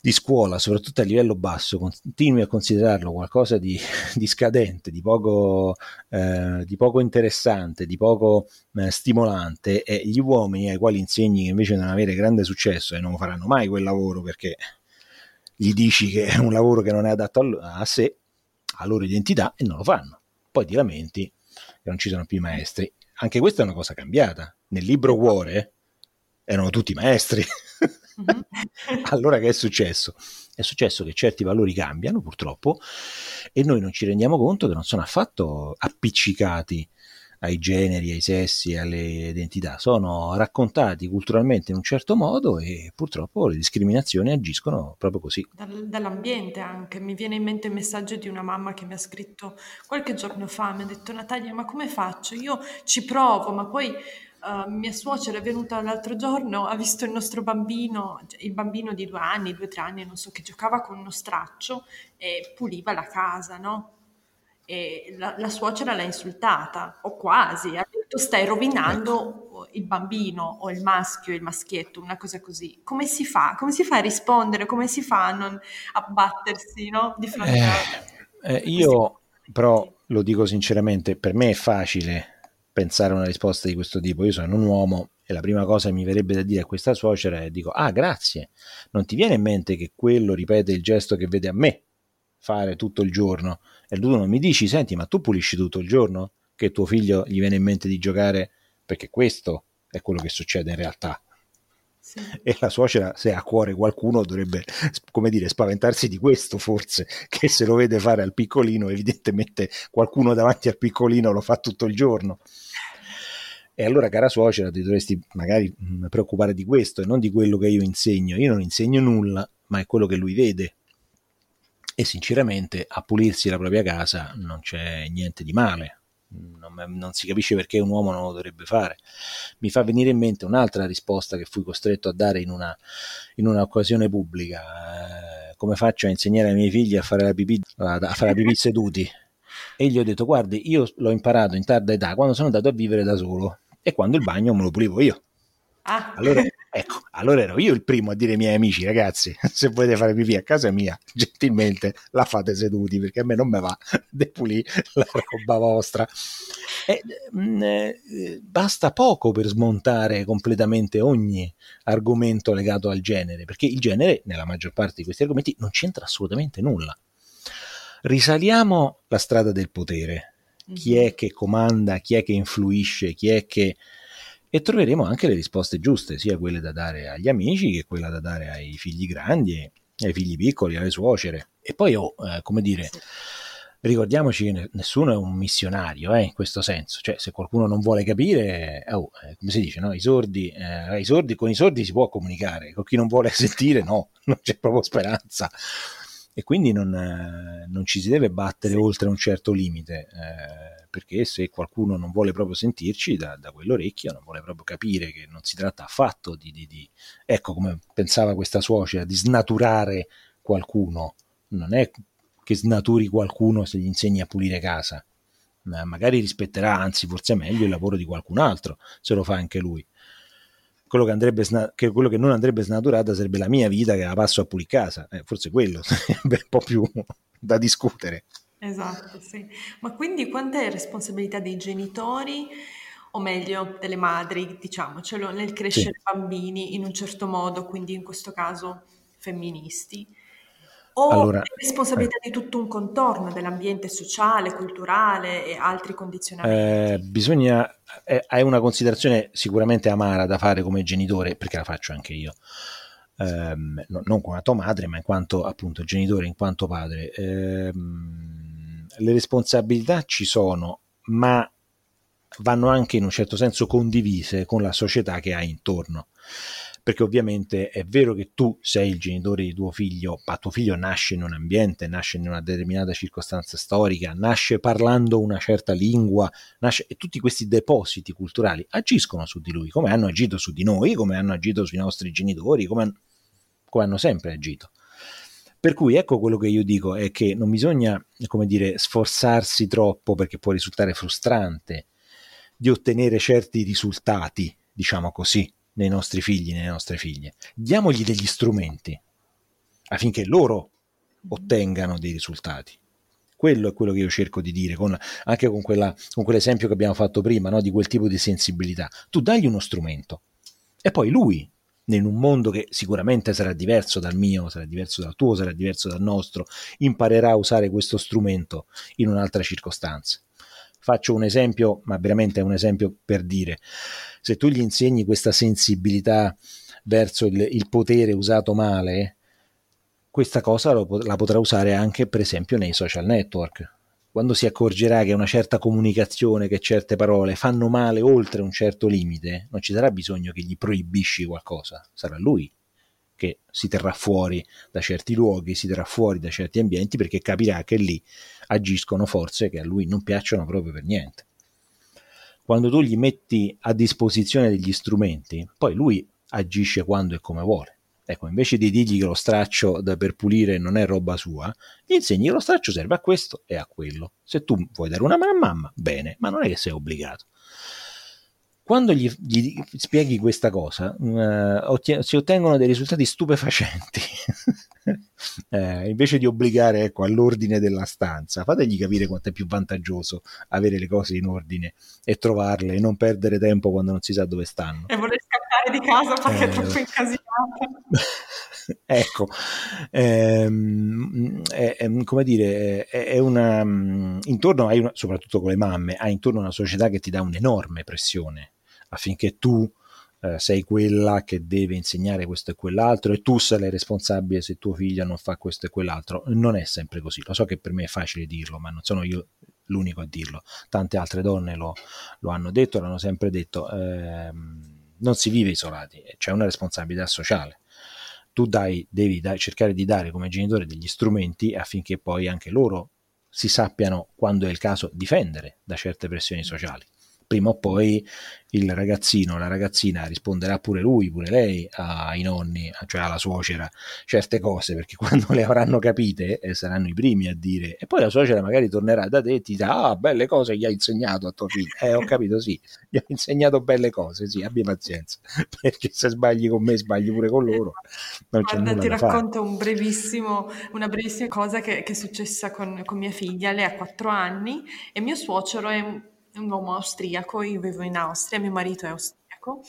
di scuola, soprattutto a livello basso, continui a considerarlo qualcosa di, di scadente, di poco, eh, di poco, interessante, di poco eh, stimolante, e gli uomini ai quali insegni che invece devono avere grande successo e non faranno mai quel lavoro perché gli dici che è un lavoro che non è adatto a, sé, alla loro identità e non lo fanno. Poi ti lamenti che non ci sono più maestri. Anche questa è una cosa cambiata. Nel libro Cuore erano tutti maestri. Mm-hmm. allora che è successo? È successo che certi valori cambiano purtroppo e noi non ci rendiamo conto che non sono affatto appiccicati ai generi, ai sessi, alle identità, sono raccontati culturalmente in un certo modo e purtroppo le discriminazioni agiscono proprio così. dall'ambiente anche, mi viene in mente il messaggio di una mamma che mi ha scritto qualche giorno fa, mi ha detto Natalia ma come faccio? Io ci provo ma poi Uh, mia suocera è venuta l'altro giorno, ha visto il nostro bambino, il bambino di due anni, due o tre anni, non so, che giocava con uno straccio e puliva la casa, no? E la, la, suocera l'ha insultata, o quasi, ha detto stai rovinando ecco. il bambino o il maschio, il maschietto, una cosa così. Come si fa? Come si fa a rispondere? Come si fa a non abbattersi no? di fronte eh, a... Eh, io però lo dico sinceramente, per me è facile pensare a una risposta di questo tipo. Io sono un uomo e la prima cosa che mi verrebbe da dire a questa suocera è dico, ah grazie, non ti viene in mente che quello ripete il gesto che vede a me fare tutto il giorno? E tu non mi dici, senti, ma tu pulisci tutto il giorno? Che tuo figlio gli viene in mente di giocare? Perché questo è quello che succede in realtà. Sì. E la suocera, se ha a cuore qualcuno, dovrebbe, come dire, spaventarsi di questo forse, che se lo vede fare al piccolino, evidentemente qualcuno davanti al piccolino lo fa tutto il giorno. E allora, cara suocera, ti dovresti magari mm, preoccupare di questo e non di quello che io insegno. Io non insegno nulla, ma è quello che lui vede e sinceramente a pulirsi la propria casa non c'è niente di male, non, non, si capisce perché un uomo non lo dovrebbe fare. Mi fa venire in mente un'altra risposta che fui costretto a dare in, una, in un'occasione pubblica. Eh, come faccio a insegnare ai miei figli a fare la pipì, a fare la pipì seduti? E gli ho detto, guardi, io l'ho imparato in tarda età quando sono andato a vivere da solo e quando il bagno me lo pulivo io. Ah. Allora, ecco, allora ero io il primo a dire ai miei amici, ragazzi, se volete fare pipì a casa mia, gentilmente la fate seduti, perché a me non me va depulì la roba vostra. E, mh, mm, eh, basta poco per smontare completamente ogni argomento legato al genere, perché il genere, nella maggior parte di questi argomenti, non c'entra assolutamente nulla. Risaliamo la strada del potere. Chi è mhm. che comanda, chi è che influisce, chi è che e troveremo anche le risposte giuste, sia quelle da dare agli amici che quelle da dare ai figli grandi, ai figli piccoli, alle suocere. E poi, oh, eh, come dire, ricordiamoci che nessuno è un missionario eh, in questo senso, cioè se qualcuno non vuole capire, oh, eh, come si dice, no? I, sordi, eh, i sordi, con i sordi si può comunicare, con chi non vuole sentire no, non c'è proprio speranza. E quindi non, eh, non ci si deve battere sì. oltre un certo limite eh, perché se qualcuno non vuole proprio sentirci da, da quell'orecchio, non vuole proprio capire che non si tratta affatto di, di, di, ecco come pensava questa suocera, di snaturare qualcuno, non è che snaturi qualcuno se gli insegni a pulire casa, ma magari rispetterà, anzi forse meglio il lavoro di qualcun altro, se lo fa anche lui. Quello che, andrebbe, che, quello che non andrebbe snaturata sarebbe la mia vita che la passo a pulire casa, eh, forse quello sarebbe un po' più da discutere. Esatto, sì. Ma quindi quanta è responsabilità dei genitori, o meglio delle madri, diciamocelo, nel crescere Sì. bambini in un certo modo, quindi in questo caso femministi? O Allora, è responsabilità di tutto un contorno dell'ambiente sociale, culturale e altri condizionamenti? eh, bisogna, eh, hai una considerazione sicuramente amara da fare come genitore, perché la faccio anche io, ehm, no- non come tua madre, ma in quanto appunto genitore, in quanto padre. Ehm, le responsabilità ci sono, ma vanno anche in un certo senso condivise con la società che hai intorno. Perché ovviamente è vero che tu sei il genitore di tuo figlio, ma tuo figlio nasce in un ambiente, nasce in una determinata circostanza storica, nasce parlando una certa lingua, nasce, e tutti questi depositi culturali agiscono su di lui, come hanno agito su di noi, come hanno agito sui nostri genitori, come, come hanno sempre agito. Per cui ecco quello che io dico è che non bisogna, come dire, sforzarsi troppo perché può risultare frustrante di ottenere certi risultati, diciamo così, nei nostri figli, nelle nostre figlie. Diamogli degli strumenti affinché loro ottengano dei risultati. Quello è quello che io cerco di dire, con, anche con, quella, con, quell'esempio che abbiamo fatto prima, no? di quel tipo di sensibilità. Tu dagli uno strumento e poi lui in un mondo che sicuramente sarà diverso dal mio, sarà diverso dal tuo, sarà diverso dal nostro, imparerà a usare questo strumento in un'altra circostanza. Faccio un esempio, ma veramente è un esempio per dire, se tu gli insegni questa sensibilità verso il, il potere usato male, questa cosa lo, la potrà usare anche per esempio nei social network quando si accorgerà che una certa comunicazione, che certe parole fanno male oltre un certo limite, non ci sarà bisogno che gli proibisci qualcosa, sarà lui che si terrà fuori da certi luoghi, si terrà fuori da certi ambienti perché capirà che lì agiscono forze che a lui non piacciono proprio per niente. Quando tu gli metti a disposizione degli strumenti, poi lui agisce quando e come vuole. Ecco, invece di dirgli che lo straccio da, per pulire non è roba sua, gli insegni che lo straccio serve a questo e a quello. Se tu vuoi dare una mano a mamma, bene, ma non è che sei obbligato. Quando gli, gli spieghi questa cosa, eh, ottie- si ottengono dei risultati stupefacenti. eh, invece di obbligare ecco, all'ordine della stanza, fategli capire quanto è più vantaggioso avere le cose in ordine e trovarle e non perdere tempo quando non si sa dove stanno. E voler scappare di casa perché eh, è troppo incasinato. ecco, ehm, è, è, come dire, è, è una, intorno hai una, soprattutto con le mamme, hai intorno una società che ti dà un'enorme pressione affinché tu eh, sei quella che deve insegnare questo e quell'altro e tu sei responsabile se tuo figlio non fa questo e quell'altro. Non è sempre così. Lo so che per me è facile dirlo, ma non sono io l'unico a dirlo. Tante altre donne lo, lo hanno detto, l'hanno sempre detto. Ehm, non si vive isolati, c'è una responsabilità sociale. Tu dai, devi dai, cercare di dare come genitore degli strumenti affinché poi anche loro si sappiano, quando è il caso, difendere da certe pressioni sociali. Prima o poi il ragazzino, la ragazzina risponderà pure lui, pure lei ai nonni, cioè alla suocera, certe cose, perché quando le avranno capite eh, saranno i primi a dire, e poi la suocera magari tornerà da te e ti dirà, ah, belle cose gli hai insegnato a tuo figlio. Eh, ho capito, sì, gli ho insegnato belle cose, sì, abbi pazienza, perché se sbagli con me sbagli pure con loro. Non c'è Guarda, ti racconto un brevissimo, una brevissima cosa che, che è successa con, con mia figlia, lei ha quattro anni e mio suocero è un un uomo austriaco, io vivo in Austria, mio marito è austriaco,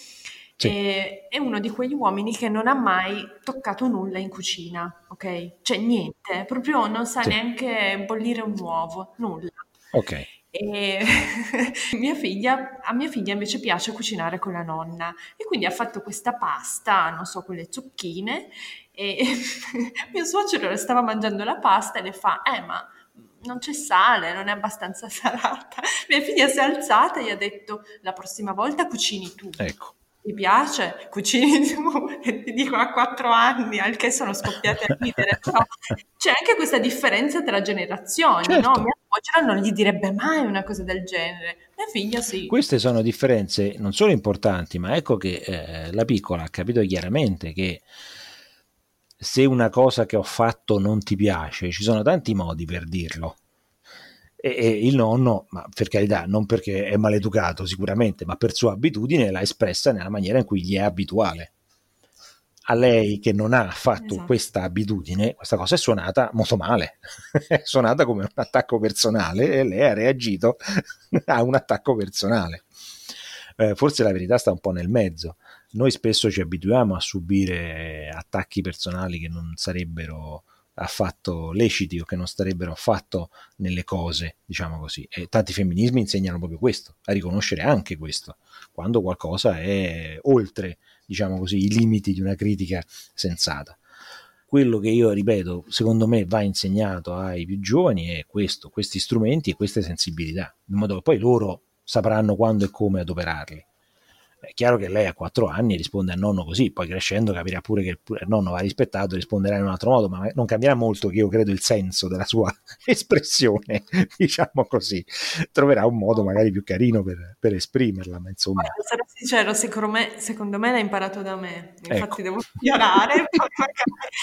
sì. e è uno di quegli uomini che non ha mai toccato nulla in cucina, ok? Cioè niente, proprio non sa sì. neanche bollire un uovo, nulla. Ok. E mia figlia, a mia figlia invece piace cucinare con la nonna e quindi ha fatto questa pasta, non so, con le zucchine e mio suocero stava mangiando la pasta e le fa, eh ma non c'è sale, non è abbastanza salata. Mia figlia si è alzata e gli ha detto la prossima volta cucini tu. Ecco. Ti piace? Cucini tu? E ti dico a quattro anni, al che sono scoppiate a ridere. Però c'è anche questa differenza tra generazioni, certo. no? Mia suocera non gli direbbe mai una cosa del genere. Mia figlia sì. Queste sono differenze non solo importanti, ma ecco che eh, la piccola ha capito chiaramente che se una cosa che ho fatto non ti piace, ci sono tanti modi per dirlo. E, e il nonno, ma per carità, non perché è maleducato sicuramente, ma per sua abitudine l'ha espressa nella maniera in cui gli è abituale. A lei che non ha fatto esatto. questa abitudine, questa cosa è suonata molto male, è suonata come un attacco personale e lei ha reagito a un attacco personale. Eh, forse la verità sta un po' nel mezzo noi spesso ci abituiamo a subire attacchi personali che non sarebbero affatto leciti o che non starebbero affatto nelle cose, diciamo così. E tanti femminismi insegnano proprio questo, a riconoscere anche questo, quando qualcosa è oltre, diciamo così, i limiti di una critica sensata. Quello che io ripeto, secondo me va insegnato ai più giovani è questo, questi strumenti e queste sensibilità, in modo che poi loro sapranno quando e come adoperarli. È chiaro che lei a quattro anni risponde al nonno così, poi crescendo capirà pure che il nonno va rispettato, risponderà in un altro modo, ma non cambierà molto che io credo il senso della sua espressione, diciamo così. Troverà un modo magari più carino per, per esprimerla, ma insomma... Guarda, sarò sincero, secondo me, secondo me l'ha imparato da me, infatti ecco. devo migliorare, poi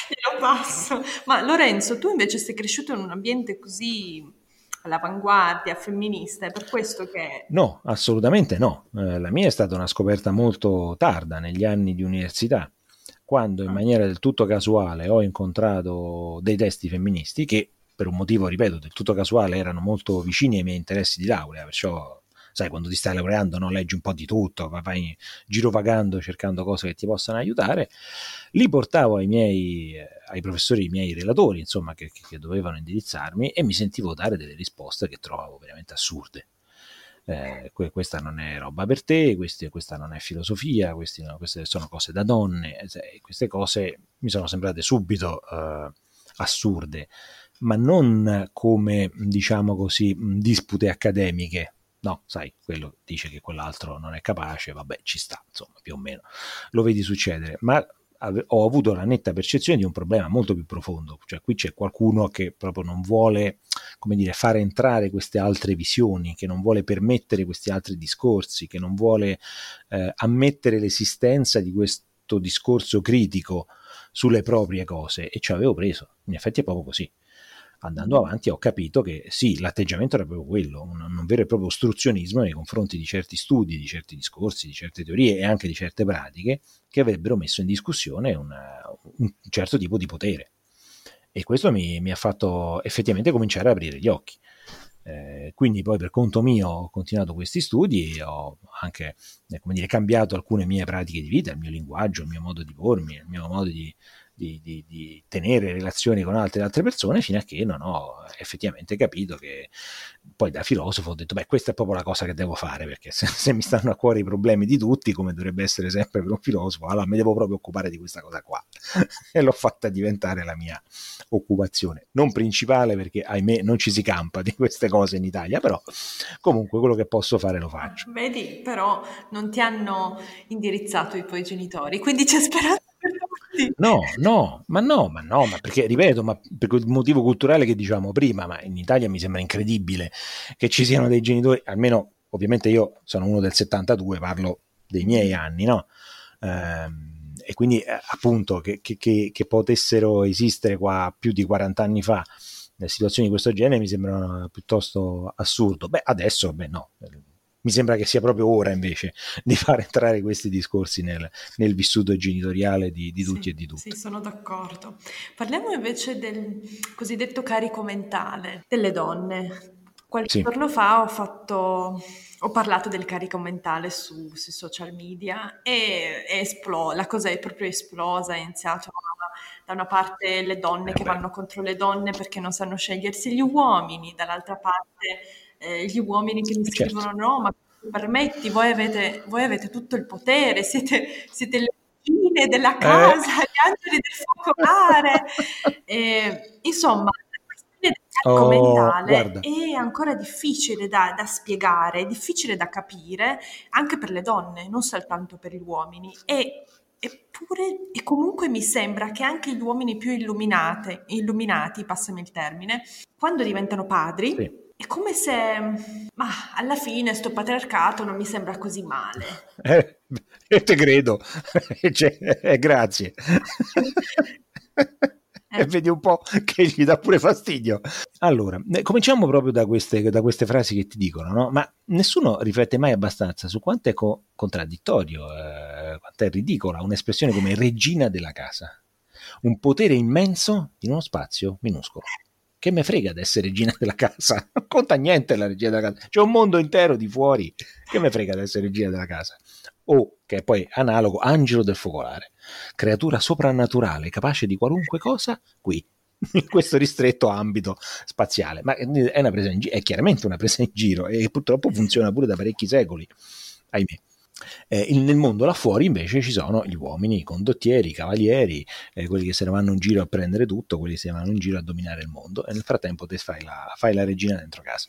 glielo passo. Ma Lorenzo, tu invece sei cresciuto in un ambiente così all'avanguardia femminista, è per questo che... No, assolutamente no. Eh, la mia è stata una scoperta molto tarda, negli anni di università, quando in ah. maniera del tutto casuale ho incontrato dei testi femministi che, per un motivo, ripeto, del tutto casuale, erano molto vicini ai miei interessi di laurea, perciò sai, quando ti stai laureando, no? leggi un po' di tutto, vai girovagando cercando cose che ti possano aiutare. Li portavo ai miei, eh, ai professori, ai miei relatori, insomma, che, che dovevano indirizzarmi e mi sentivo dare delle risposte che trovavo veramente assurde. Eh, questa non è roba per te, questi, questa non è filosofia, no, queste sono cose da donne, eh, queste cose mi sono sembrate subito eh, assurde, ma non come, diciamo così, dispute accademiche, no, sai, quello dice che quell'altro non è capace, vabbè, ci sta, insomma, più o meno, lo vedi succedere, ma ho avuto la netta percezione di un problema molto più profondo, cioè qui c'è qualcuno che proprio non vuole, come dire, fare entrare queste altre visioni, che non vuole permettere questi altri discorsi, che non vuole eh, ammettere l'esistenza di questo discorso critico sulle proprie cose. E ci avevo preso, in effetti è proprio così andando avanti ho capito che sì, l'atteggiamento era proprio quello, un, un, vero e proprio ostruzionismo nei confronti di certi studi, di certi discorsi, di certe teorie e anche di certe pratiche che avrebbero messo in discussione una, un certo tipo di potere. E questo mi, mi, ha fatto effettivamente cominciare ad aprire gli occhi. Eh, quindi poi per conto mio ho continuato questi studi, ho anche eh, dire, cambiato alcune mie pratiche di vita, il mio linguaggio, il mio modo di pormi, il mio modo di, di, di, di, tenere relazioni con altre, altre persone fino a che non ho effettivamente capito che poi da filosofo ho detto beh questa è proprio la cosa che devo fare perché se, se mi stanno a cuore i problemi di tutti come dovrebbe essere sempre per un filosofo allora mi devo proprio occupare di questa cosa qua. E l'ho fatta diventare la mia occupazione. Non principale perché ahimè non ci si campa di queste cose in Italia però comunque quello che posso fare lo faccio. Vedi però non ti hanno indirizzato i tuoi genitori quindi c'è speranza No, no, ma no, ma no, ma perché, ripeto, ma per quel motivo culturale che diciamo prima, ma in Italia mi sembra incredibile che ci siano dei genitori, almeno ovviamente io sono uno del 72, parlo dei miei anni, no? Ehm, e quindi eh, appunto che, che, che, potessero esistere qua più di 40 anni fa situazioni di questo genere mi sembrano piuttosto assurdo. Beh, adesso, beh, no, mi sembra che sia proprio ora invece di far entrare questi discorsi nel, nel vissuto genitoriale di, di tutti sì, e di tutti. Sì, sono d'accordo. Parliamo invece del cosiddetto carico mentale delle donne. Qualche sì. giorno fa ho, fatto, ho, parlato del carico mentale su, sui social media e esplo, la cosa è proprio esplosa, è iniziato da una parte le donne eh che vanno contro le donne perché non sanno scegliersi gli uomini, dall'altra parte eh, gli uomini che mi certo. scrivono no, ma permetti, voi avete, voi avete tutto il potere, siete, siete le regine della eh. casa, eh. gli angeli del focolare. e, insomma, oh, mentale è ancora difficile da, da, spiegare, difficile da capire anche per le donne, non soltanto per gli uomini. E, eppure, e comunque mi sembra che anche gli uomini più illuminati, passami il termine, quando diventano padri, sì è come se, ma alla fine sto patriarcato non mi sembra così male. Eh, te credo, cioè, eh, grazie. E vedi un po' che gli dà pure fastidio. Allora, eh, cominciamo proprio da queste, da queste frasi che ti dicono, no? Ma nessuno riflette mai abbastanza su quanto è co- contraddittorio, eh, quanto è ridicola un'espressione come regina della casa. Un potere immenso in uno spazio minuscolo che me frega di essere regina della casa, non conta niente la regina della casa, c'è un mondo intero di fuori, che me frega di essere regina della casa. O, che è poi analogo, angelo del focolare, creatura soprannaturale, capace di qualunque cosa, qui, in questo ristretto ambito spaziale. Ma è, presa in gi- è chiaramente una presa in giro e purtroppo funziona pure da parecchi secoli, ahimè. Eh, nel mondo là fuori invece ci sono gli uomini, i condottieri, i cavalieri, eh, quelli che se ne vanno in giro a prendere tutto, quelli che se ne vanno in giro a dominare il mondo e nel frattempo te fai la, fai la regina dentro casa.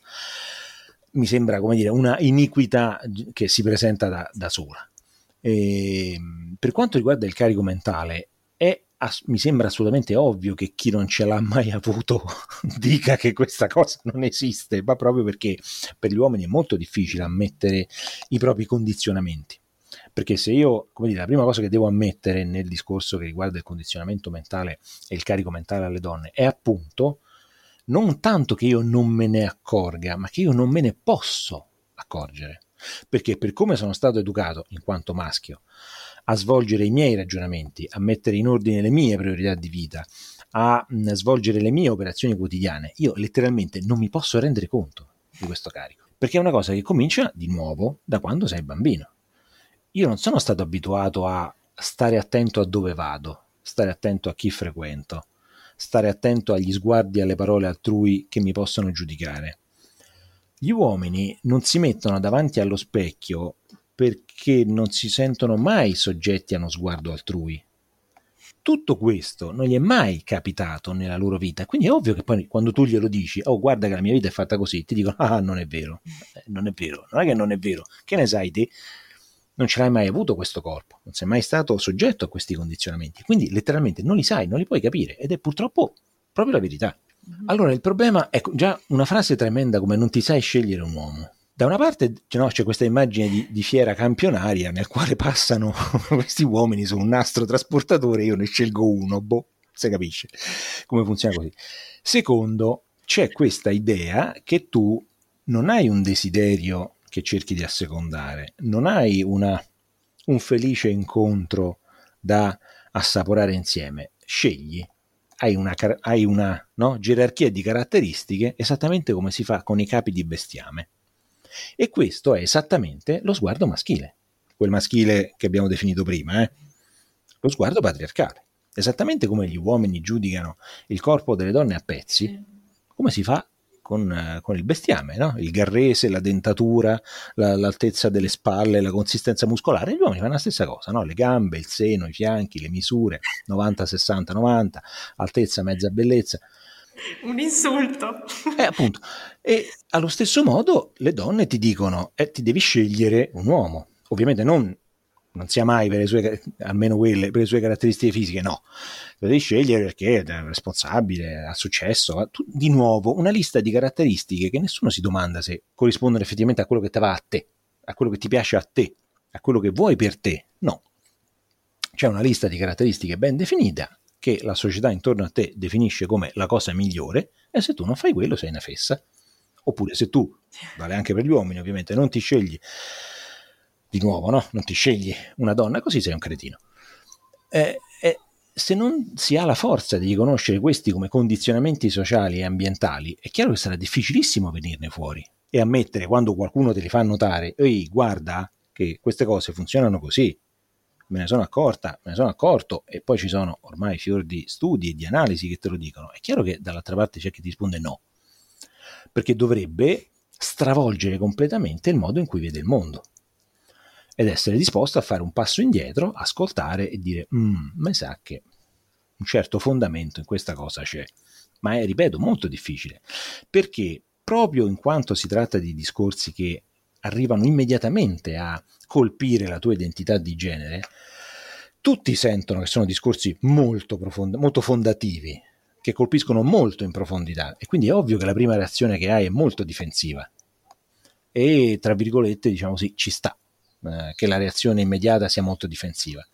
Mi sembra come dire una iniquità che si presenta da, da sola. E, ehm, per quanto riguarda il carico mentale, è ass- mi sembra assolutamente ovvio che chi non ce l'ha mai avuto dica che questa cosa non esiste, ma proprio perché per gli uomini è molto difficile ammettere i propri condizionamenti. Perché se io, come dire, la prima cosa che devo ammettere nel discorso che riguarda il condizionamento mentale e il carico mentale alle donne è appunto non tanto che io non me ne accorga, ma che io non me ne posso accorgere. Perché per come sono stato educato in quanto maschio, a svolgere i miei ragionamenti, a mettere in ordine le mie priorità di vita, a mh, svolgere le mie operazioni quotidiane, io letteralmente non mi posso rendere conto di questo carico, perché è una cosa che comincia di nuovo da quando sei bambino. Io non sono stato abituato a stare attento a dove vado, stare attento a chi frequento, stare attento agli sguardi e alle parole altrui che mi possono giudicare. Gli uomini non si mettono davanti allo specchio perché non si sentono mai soggetti a uno sguardo altrui. Tutto questo non gli è mai capitato nella loro vita, quindi è ovvio che poi quando tu glielo dici, oh guarda che la mia vita è fatta così, ti dicono, ah non è vero, eh, non è vero, non è che non è vero, che ne sai te? Non ce l'hai mai avuto questo corpo, non sei mai stato soggetto a questi condizionamenti, quindi letteralmente non li sai, non li puoi capire ed è purtroppo proprio la verità. Mm-hmm. Allora il problema è ecco, già una frase tremenda come non ti sai scegliere un uomo da una parte no, c'è questa immagine di, di, fiera campionaria nel quale passano questi uomini su un nastro trasportatore, io ne scelgo uno, boh, si capisce come funziona così. Secondo, c'è questa idea che tu non hai un desiderio che cerchi di assecondare, non hai una, un felice incontro da assaporare insieme, scegli, hai una, hai una no, gerarchia di caratteristiche esattamente come si fa con i capi di bestiame e questo è esattamente lo sguardo maschile, quel maschile che abbiamo definito prima, eh? lo sguardo patriarcale. Esattamente come gli uomini giudicano il corpo delle donne a pezzi, come si fa con, uh, con il bestiame, no? il garrese, la dentatura, la, l'altezza delle spalle, la consistenza muscolare, gli uomini fanno la stessa cosa, no? le gambe, il seno, i fianchi, le misure, 90, 60, 90, altezza, mezza bellezza. Un insulto. Eh, appunto. E allo stesso modo le donne ti dicono, eh, ti devi scegliere un uomo. Ovviamente non non sia mai per le sue, almeno quelle, per le sue caratteristiche fisiche, no. Devi scegliere perché è responsabile, ha successo. di nuovo, una lista di caratteristiche che nessuno si domanda se corrispondono effettivamente a quello che ti va a te, a quello che ti piace a te, a quello che vuoi per te. No. C'è una lista di caratteristiche ben definita che la società intorno a te definisce come la cosa migliore e se tu non fai quello sei una fessa. Oppure se tu, vale anche per gli uomini ovviamente, non ti scegli di nuovo, no? Non ti scegli una donna, così sei un cretino. Eh, eh, se non si ha la forza di riconoscere questi come condizionamenti sociali e ambientali, è chiaro che sarà difficilissimo venirne fuori e ammettere quando qualcuno te li fa notare, ehi, guarda che queste cose funzionano così, me ne sono accorta, me ne sono accorto e poi ci sono ormai fior di studi e di analisi che te lo dicono. È chiaro che dall'altra parte c'è chi ti risponde no, perché dovrebbe stravolgere completamente il modo in cui vede il mondo ed essere disposto a fare un passo indietro, ascoltare e dire, mm, mi sa che un certo fondamento in questa cosa c'è. Ma è, ripeto, molto difficile, perché proprio in quanto si tratta di discorsi che arrivano immediatamente a colpire la tua identità di genere, tutti sentono che sono discorsi molto, profondi, molto fondativi, che colpiscono molto in profondità. E quindi è ovvio che la prima reazione che hai è molto difensiva. E tra virgolette diciamo sì, ci sta eh, che la reazione immediata sia molto difensiva.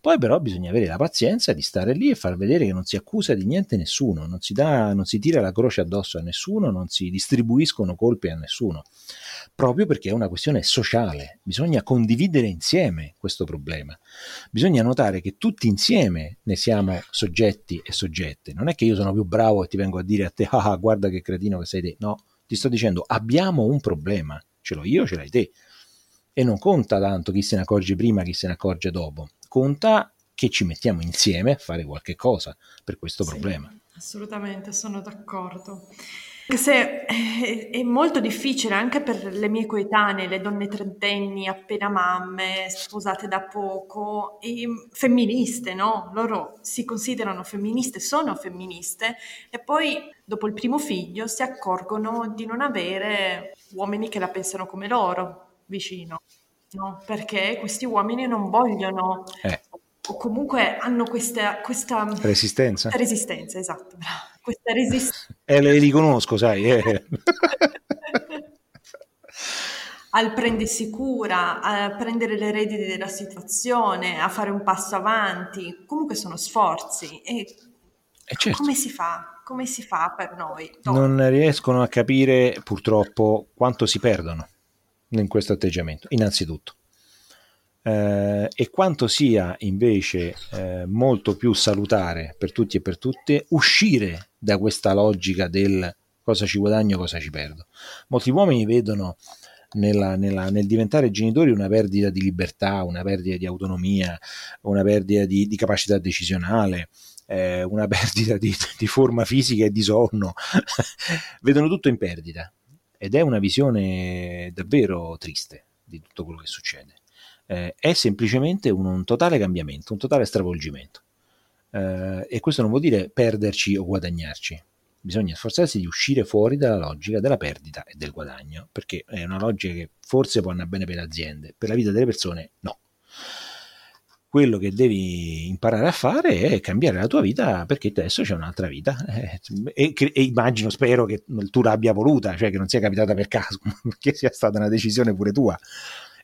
Poi però bisogna avere la pazienza di stare lì e far vedere che non si accusa di niente nessuno, non si, dà, non si tira la croce addosso a nessuno, non si distribuiscono colpe a nessuno, proprio perché è una questione sociale, bisogna condividere insieme questo problema, bisogna notare che tutti insieme ne siamo soggetti e soggette, non è che io sono più bravo e ti vengo a dire a te, ah guarda che cretino che sei te, no, ti sto dicendo abbiamo un problema, ce l'ho io, ce l'hai te e non conta tanto chi se ne accorge prima, chi se ne accorge dopo, conta che ci mettiamo insieme a fare qualche cosa per questo sì, problema. Assolutamente, sono d'accordo. Se è, è, molto difficile anche per le mie coetanee, le donne trentenni, appena mamme, sposate da poco, e femministe, no? Loro si considerano femministe, sono femministe e poi dopo il primo figlio si accorgono di non avere uomini che la pensano come loro vicino, no? perché questi uomini non vogliono eh. o comunque hanno questa, questa resistenza. Resistenza, esatto, questa resistenza. eh, le riconosco, sai. Eh. al prendersi cura, a prendere le redini della situazione, a fare un passo avanti, comunque sono sforzi. E eh certo. come si fa? Come si fa per noi? Non riescono a capire purtroppo quanto si perdono in questo atteggiamento, innanzitutto. Eh, e quanto sia invece eh, molto più salutare per tutti e per tutte uscire da questa logica del cosa ci guadagno, cosa ci perdo. Molti uomini vedono nella, nella, nel diventare genitori una perdita di libertà, una perdita di autonomia, una perdita di, di capacità decisionale, eh, una perdita di, di, forma fisica e di sonno. vedono tutto in perdita ed è una visione davvero triste di tutto quello che succede. Eh, è semplicemente un, un, totale cambiamento, un totale stravolgimento. Eh, e questo non vuol dire perderci o guadagnarci. Bisogna sforzarsi di uscire fuori dalla logica della perdita e del guadagno, perché è una logica che forse può andare bene per le aziende, per la vita delle persone no quello che devi imparare a fare è cambiare la tua vita perché adesso c'è un'altra vita eh, e, e, immagino, spero che tu l'abbia voluta, cioè che non sia capitata per caso, che sia stata una decisione pure tua.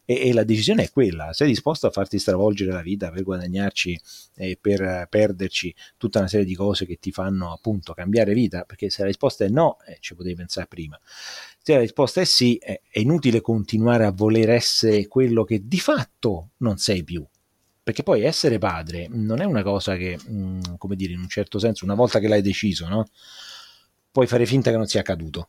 E, e, la decisione è quella, sei disposto a farti stravolgere la vita per guadagnarci e per perderci tutta una serie di cose che ti fanno appunto cambiare vita, perché se la risposta è no, eh, ci potevi pensare prima. Se la risposta è sì, è, è inutile continuare a voler essere quello che di fatto non sei più perché poi essere padre non è una cosa che, mh, mm, come dire, in un certo senso, una volta che l'hai deciso, no? puoi fare finta che non sia accaduto.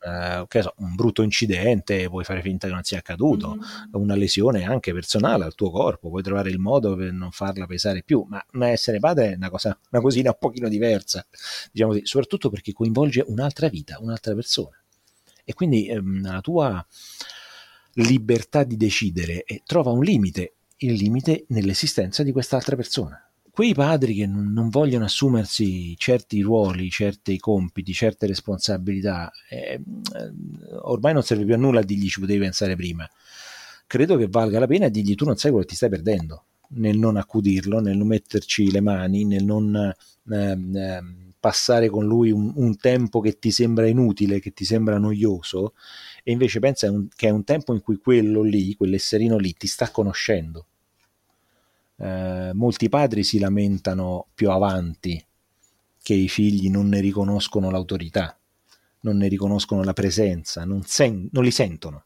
Uh, che so, un brutto incidente, puoi fare finta che non sia accaduto, mm-hmm. una lesione anche personale al tuo corpo, puoi trovare il modo per non farla pesare più, ma, ma essere padre è una, cosa, una cosina un pochino diversa, diciamo così, soprattutto perché coinvolge un'altra vita, un'altra persona. E quindi ehm, la tua libertà di decidere eh, trova un limite il limite nell'esistenza di quest'altra persona. Quei padri che non, vogliono assumersi certi ruoli, certi compiti, certe responsabilità, eh, ormai non serve più a nulla a dirgli ci potevi pensare prima. credo che valga la pena dirgli tu non sai quello che ti stai perdendo nel non accudirlo, nel non metterci le mani, nel non eh, passare con lui un, un, tempo che ti sembra inutile, che ti sembra noioso, e invece pensa che è un tempo in cui quello lì, quell'esserino lì, ti sta conoscendo. Eh, molti padri si lamentano più avanti che i figli non ne riconoscono l'autorità, non ne riconoscono la presenza, non, sen- non li sentono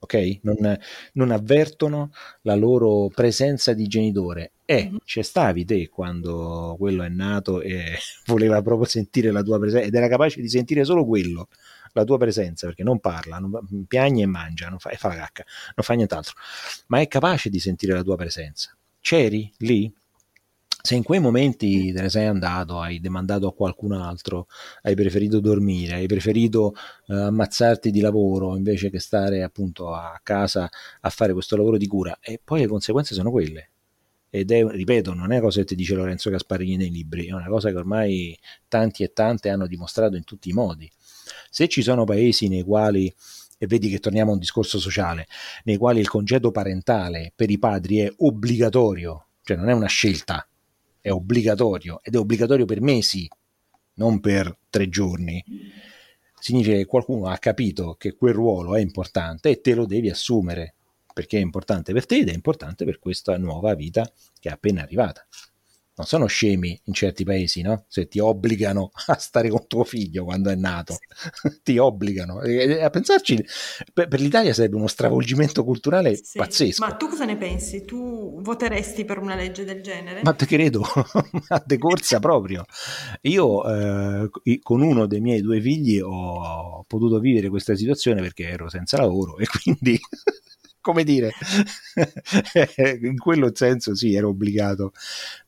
ok? Non, non, avvertono la loro presenza di genitore. E mm-hmm. ci stavi te quando quello è nato e voleva proprio sentire la tua presenza ed era capace di sentire solo quello, la tua presenza, perché non parla, non, piagne e mangia non fa, e fa la cacca, non fa nient'altro, ma è capace di sentire la tua presenza. C'eri lì? se in quei momenti te ne sei andato, hai demandato a qualcun altro, hai preferito dormire, hai preferito eh, ammazzarti di lavoro invece che stare appunto a casa a fare questo lavoro di cura, e poi le conseguenze sono quelle. Ed è, ripeto, non è una cosa che ti dice Lorenzo Gasparini nei libri, è una cosa che ormai tanti e tante hanno dimostrato in tutti i modi. Se ci sono paesi nei quali e vedi che torniamo a un discorso sociale, nei quali il congedo parentale per i padri è obbligatorio, cioè non è una scelta, è obbligatorio ed è obbligatorio per mesi, non per tre giorni, significa che qualcuno ha capito che quel ruolo è importante e te lo devi assumere perché è importante per te ed è importante per questa nuova vita che è appena arrivata non sono scemi in certi paesi, no? Se ti obbligano a stare con tuo figlio quando è nato, ti obbligano. E, a pensarci, per, per, l'Italia sarebbe uno stravolgimento culturale sì. pazzesco. Ma tu cosa ne pensi? Tu voteresti per una legge del genere? Ma te credo, a decorsa proprio. Io eh, con uno dei miei due figli ho potuto vivere questa situazione perché ero senza lavoro e quindi come dire, in quello senso sì, ero obbligato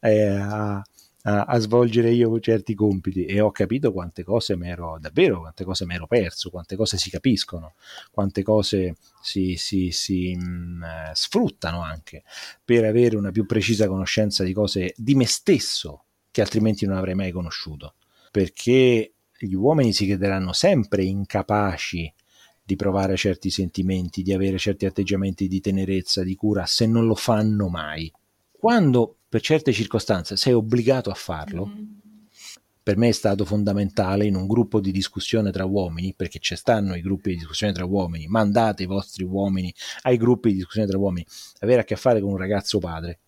eh, a, a, a, svolgere io certi compiti e ho capito quante cose mi ero davvero, quante cose mi ero perso, quante cose si capiscono, quante cose si, si, si mh, mm, sfruttano anche per avere una più precisa conoscenza di cose di me stesso che altrimenti non avrei mai conosciuto. Perché gli uomini si crederanno sempre incapaci di provare certi sentimenti, di avere certi atteggiamenti di tenerezza, di cura, se non lo fanno mai. Quando per certe circostanze sei obbligato a farlo, mm-hmm. per me è stato fondamentale in un gruppo di discussione tra uomini, perché ci stanno i gruppi di discussione tra uomini, mandate i vostri uomini ai gruppi di discussione tra uomini, avere a che fare con un ragazzo padre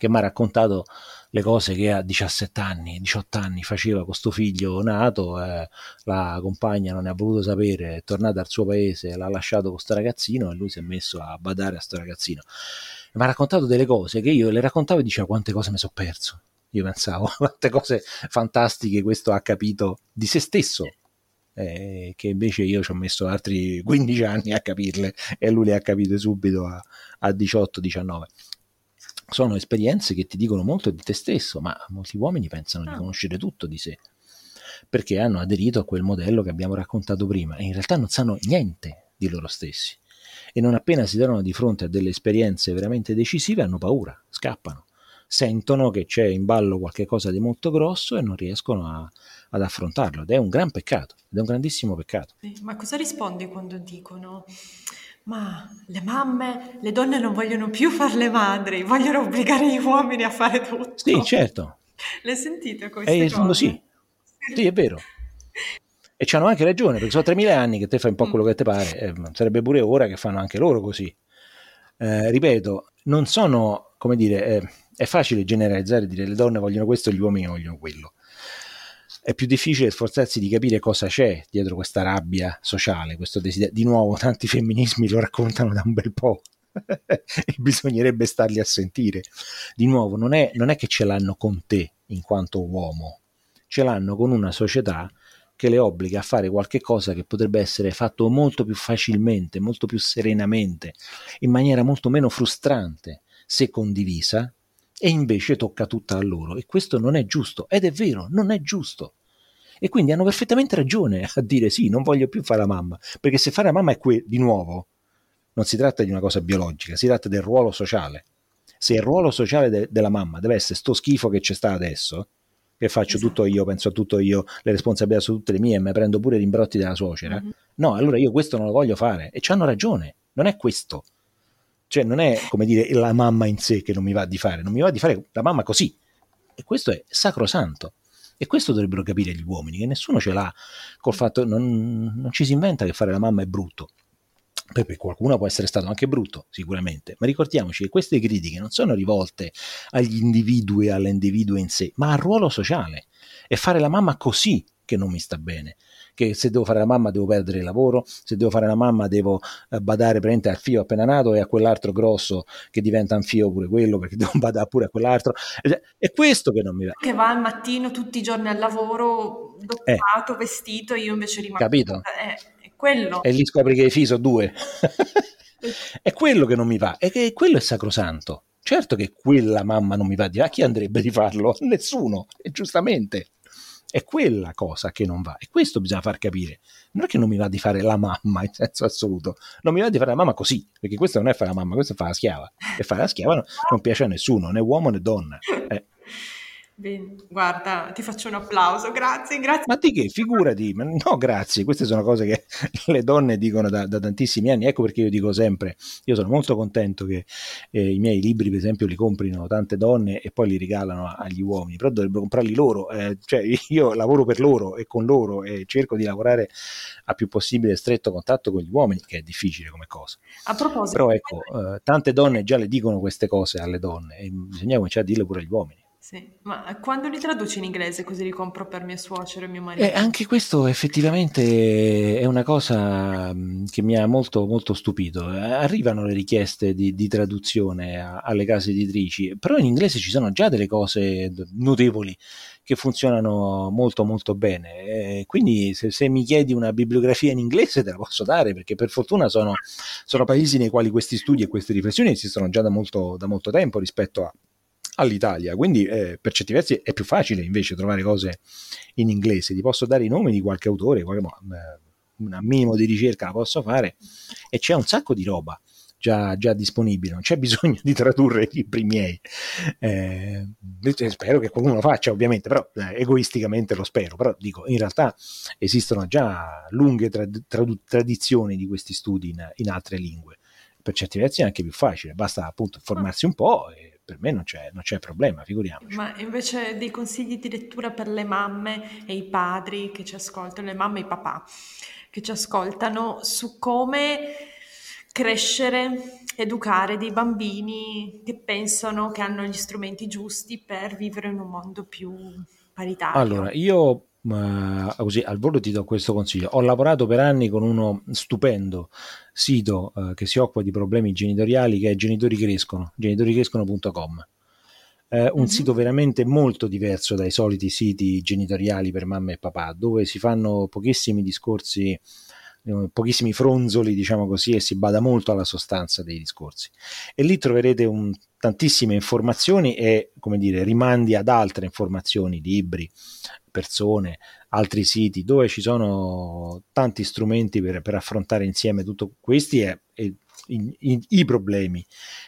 che mi ha raccontato le cose che a 17 anni, 18 anni faceva con sto figlio nato, eh, la compagna non ne ha voluto sapere, è tornata al suo paese, l'ha lasciato con sto ragazzino e lui si è messo a badare a sto ragazzino. Mi ha raccontato delle cose che io le raccontavo e diceva quante cose mi sono perso. Io pensavo, quante cose fantastiche questo ha capito di se stesso, eh, che invece io ci ho messo altri 15 anni a capirle e lui le ha capite subito a, a 18-19 sono esperienze che ti dicono molto di te stesso, ma molti uomini pensano di ah. conoscere tutto di sé, perché hanno aderito a quel modello che abbiamo raccontato prima e in realtà non sanno niente di loro stessi. E non appena si trovano di fronte a delle esperienze veramente decisive hanno paura, scappano, sentono che c'è in ballo qualcosa di molto grosso e non riescono a, ad affrontarlo ed è un gran peccato, ed è un grandissimo peccato. Ma cosa rispondi quando dicono ma le mamme, le donne non vogliono più fare le madri, vogliono obbligare gli uomini a fare tutto. Sì, certo. Le sentite queste eh, cose? Sì. sì, è vero. E hanno anche ragione, perché sono 3.000 anni che te fai un po' quello che ti pare, eh, sarebbe pure ora che fanno anche loro così. Eh, ripeto, non sono, come dire, eh, è facile generalizzare e dire le donne vogliono questo e gli uomini vogliono quello è più difficile sforzarsi di capire cosa c'è dietro questa rabbia sociale, questo desiderio. Di nuovo, tanti femminismi lo raccontano da un bel po'. e bisognerebbe starli a sentire. Di nuovo, non è, non è che ce l'hanno con te in quanto uomo, ce l'hanno con una società che le obbliga a fare qualche cosa che potrebbe essere fatto molto più facilmente, molto più serenamente, in maniera molto meno frustrante se condivisa, e invece tocca tutta a loro e questo non è giusto ed è vero, non è giusto. E quindi hanno perfettamente ragione a dire sì, non voglio più fare la mamma, perché se fare la mamma è qui di nuovo, non si tratta di una cosa biologica, si tratta del ruolo sociale. Se il ruolo sociale de- della mamma deve essere sto schifo che c'è sta adesso, che faccio esatto. tutto io, penso a tutto io, le responsabilità sono tutte le mie e mi prendo pure i rimbrotti della suocera, mm-hmm. no, allora io questo non lo voglio fare e ci hanno ragione, non è questo Cioè non è come dire la mamma in sé che non mi va di fare, non mi va di fare la mamma così. E questo è sacrosanto. E questo dovrebbero capire gli uomini, che nessuno ce l'ha col fatto, non, non ci si inventa che fare la mamma è brutto. Poi per qualcuno può essere stato anche brutto, sicuramente, ma ricordiamoci che queste critiche non sono rivolte agli individui e all'individuo in sé, ma al ruolo sociale. E fare la mamma così che non mi sta bene che se devo fare la mamma devo perdere il lavoro, se devo fare la mamma devo eh, badare al fio appena nato e a quell'altro grosso che diventa un fio pure quello perché devo badare pure a quell'altro. È questo che non mi va. Che va al mattino tutti i giorni al lavoro, doppiato, eh. vestito, io invece rimango... Capito? Eh, è quello. E lì scopri che i FI sono due. è quello che non mi va, e che quello è sacrosanto. Certo che quella mamma non mi va di a chi andrebbe di farlo? Nessuno, e giustamente. È quella cosa che non va e questo bisogna far capire. Non è che non mi va di fare la mamma in senso assoluto, non mi va di fare la mamma così, perché questo non è fare la mamma, questo è fare la schiava. E fare la schiava non, non piace a nessuno, né uomo né donna. Eh. Bene, guarda, ti faccio un applauso, grazie, grazie. Ma di che, figurati, ma no grazie, queste sono cose che le donne dicono da, da tantissimi anni, ecco perché io dico sempre, io sono molto contento che eh, i miei libri per esempio li comprino tante donne e poi li regalano agli uomini, però dovrebbero comprarli loro, eh, cioè io lavoro per loro e con loro e cerco di lavorare a più possibile stretto contatto con gli uomini, che è difficile come cosa. A proposito, però ecco, eh, tante donne già le dicono queste cose alle donne e bisogna cominciare a dirle pure agli uomini. Sì, ma quando li traduci in inglese così li compro per mia suocero e mio marito? Eh, anche questo effettivamente è una cosa mm, che mi ha molto, molto stupito. Arrivano le richieste di, di traduzione a, alle case editrici, però in inglese ci sono già delle cose notevoli che funzionano molto molto bene. Eh, quindi se, se, mi chiedi una bibliografia in inglese te la posso dare perché per fortuna sono, sono paesi nei quali questi studi e queste riflessioni esistono già da molto, da molto tempo rispetto a all'Italia, quindi eh, per certi versi è più facile invece trovare cose in inglese. Ti posso dare i nomi di qualche autore, qualche, eh, un minimo di ricerca la posso fare e c'è un sacco di roba. Già, già, disponibile, non c'è bisogno di tradurre i libri miei. Eh, spero che qualcuno lo faccia, ovviamente, però eh, egoisticamente lo spero. Però dico, in realtà esistono già lunghe trad- trad- tradizioni di questi studi in, in, altre lingue. Per certi versi è anche più facile, basta appunto formarsi un po' e per me non c'è, non c'è problema, figuriamoci. Ma invece dei consigli di lettura per le mamme e i padri che ci ascoltano, le mamme e i papà che ci ascoltano, su come crescere, educare dei bambini che pensano che hanno gli strumenti giusti per vivere in un mondo più paritario. Allora, io ma così al volo ti do questo consiglio. Ho lavorato per anni con uno stupendo sito eh, che si occupa di problemi genitoriali che è Genitori Crescono, genitoricrescono.com. Eh, un mm-hmm. sito veramente molto diverso dai soliti siti genitoriali per mamma e papà, dove si fanno pochissimi discorsi, eh, pochissimi fronzoli, diciamo così, e si bada molto alla sostanza dei discorsi. E lì troverete un, tantissime informazioni e, come dire, rimandi ad altre informazioni, libri, persone, altri siti dove ci sono tanti strumenti per, per affrontare insieme tutti questi e, e i, i, i, problemi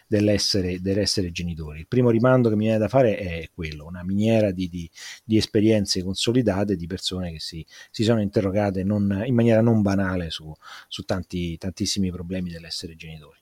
dell'essere, dell'essere, genitori. Il primo rimando che mi viene da fare è quello, una miniera di, di, di esperienze consolidate di persone che si, si sono interrogate non, in maniera non banale su, su tanti, tantissimi problemi dell'essere genitori.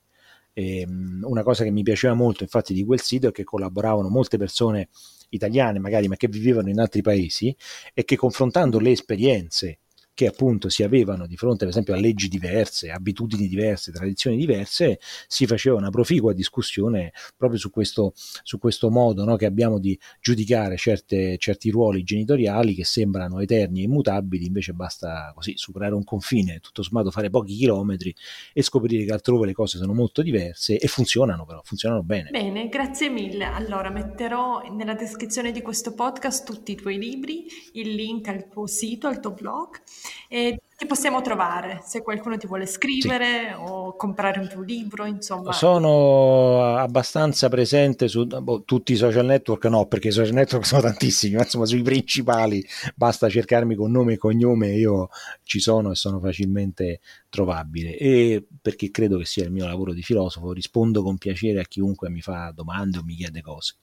E, ehm, una cosa che mi piaceva molto infatti di quel sito è che collaboravano molte persone italiane magari ma che vivevano in altri paesi e che confrontando le esperienze che appunto si avevano di fronte per esempio a leggi diverse, abitudini diverse, tradizioni diverse, si faceva una proficua discussione proprio su questo, su questo modo no, che abbiamo di giudicare certe, certi ruoli genitoriali che sembrano eterni e immutabili, invece basta così superare un confine, tutto sommato fare pochi chilometri e scoprire che altrove le cose sono molto diverse e funzionano però, funzionano bene. Bene, grazie mille. Allora metterò nella descrizione di questo podcast tutti i tuoi libri, il link al tuo sito, al tuo blog e ti possiamo trovare se qualcuno ti vuole scrivere sì. o comprare un tuo libro, insomma. Sono abbastanza presente su boh, tutti i social network, no, perché i social network sono tantissimi, ma insomma sui principali basta cercarmi con nome e cognome, io ci sono e sono facilmente trovabile. E perché credo che sia il mio lavoro di filosofo, rispondo con piacere a chiunque mi fa domande o mi chiede cose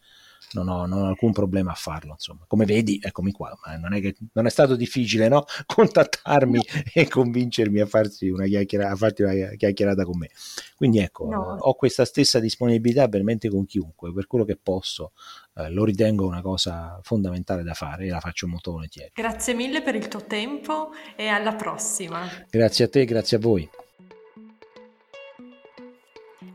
non ho, non ho, alcun problema a farlo. Insomma, come vedi, eccomi qua. Ma non è, che, non è stato difficile no? contattarmi e convincermi a, farsi una chiacchierata, a farti una chiacchierata con me. Quindi ecco, no. ho questa stessa disponibilità veramente con chiunque, per quello che posso. Eh, lo ritengo una cosa fondamentale da fare e la faccio molto volentieri. Grazie mille per il tuo tempo e alla prossima. Grazie a te, grazie a voi.